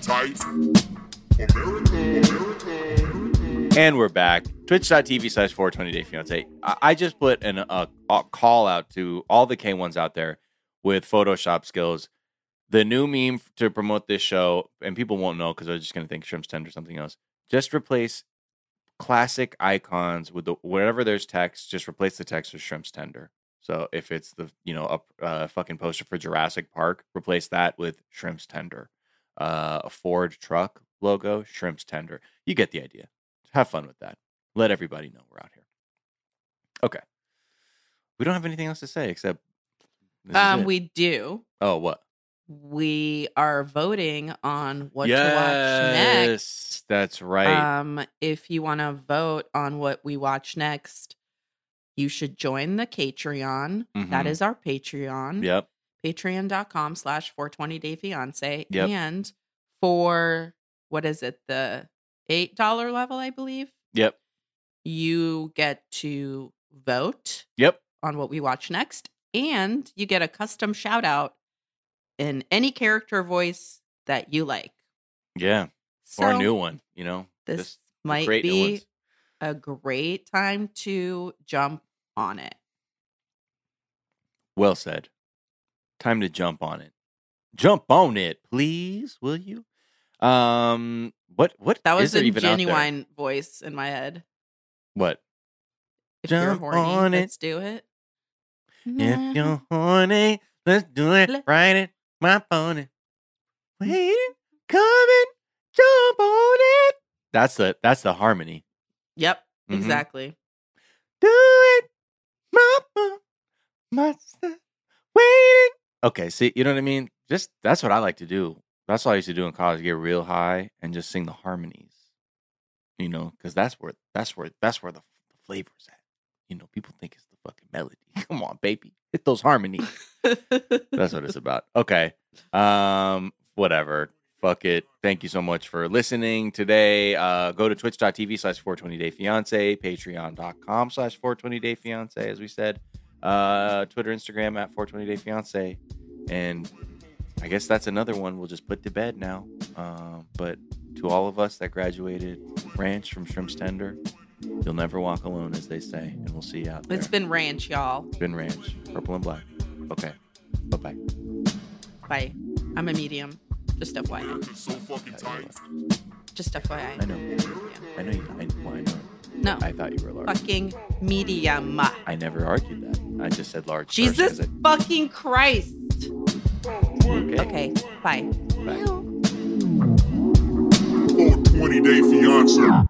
Speaker 1: Tight. America, America.
Speaker 2: And we're back. Twitch.tv slash 420 Day Fiance. I, just put an, a, a call out to all the K1s out there with Photoshop skills. The new meme to promote this show, and people won't know because they're just going to think Shrimp's Tender or something else. Just replace classic icons with the wherever there's text, just replace the text with Shrimp's Tender. So if it's the you know a uh, fucking poster for Jurassic Park, replace that with Shrimp's Tender. Uh, a Ford truck logo, Shrimp's Tender. You get the idea. Have fun with that. Let everybody know we're out here. Okay. We don't have anything else to say except.
Speaker 3: Um, we do.
Speaker 2: Oh, what?
Speaker 3: We are voting on what to watch next.
Speaker 2: Yes, That's right.
Speaker 3: Um, if you want to vote on what we watch next, you should join the Patreon. That
Speaker 2: Mhm.
Speaker 3: is our Patreon.
Speaker 2: Yep.
Speaker 3: Patreon.com slash 420 day fiance.
Speaker 2: Yep.
Speaker 3: And for what is it, the $8 level, I believe,
Speaker 2: Yep.
Speaker 3: you get to vote
Speaker 2: Yep.
Speaker 3: on what we watch next. And you get a custom shout out in any character voice that you like.
Speaker 2: Yeah.
Speaker 3: So
Speaker 2: or a new one, you know?
Speaker 3: this
Speaker 2: Just
Speaker 3: might be a great time to jump on it.
Speaker 2: Well said. Time to jump on it. Jump on it, please, will you? Um, what what
Speaker 3: that was a genuine voice in my head.
Speaker 2: What?
Speaker 3: If you're horny,
Speaker 2: on it.
Speaker 3: let's do it.
Speaker 2: If you're horny, let's do it.
Speaker 3: Let-
Speaker 2: Ride it, my pony. Waiting, coming, jump on it. That's the that's the harmony.
Speaker 3: Yep,
Speaker 2: Mhm.
Speaker 3: exactly.
Speaker 2: Do it, mama. My son, waiting. Okay, see, you know what I mean? Just that's what I like to do. That's what I used to do in college. Get real high and just sing the harmonies. You know, because that's where that's where that's where the, the flavor's at. You know, people think it's the fucking melody. Come on, baby, hit those harmonies. That's what it's about. Okay. Um, whatever. Fuck it. Thank you so much for listening today. Uh, go to twitch.tv slash 420 day fiance, patreon.com slash 420 day fiance, as we said. Uh, Twitter, Instagram at 420 day fiance. And I guess that's another one we'll just put to bed now. Um, but to all of us that graduated ranch from Shrimp's Tender, you'll never walk alone, as they say. And we'll see you out there.
Speaker 3: it's been ranch, y'all.
Speaker 2: It's been ranch, purple and black. Okay. Bye bye.
Speaker 3: Bye. I'm a medium. Just FYI.
Speaker 1: America's so fucking tight.
Speaker 3: Just FYI.
Speaker 2: I know. I know you. I, well, I know.
Speaker 3: No.
Speaker 2: I thought you were large.
Speaker 3: fucking medium.
Speaker 2: I never argued that. I just said large. Jesus
Speaker 3: Jesus
Speaker 2: 'cause it-
Speaker 3: fucking Christ.
Speaker 2: Okay.
Speaker 3: Okay, bye.
Speaker 2: Bye.
Speaker 1: 420 day fiance.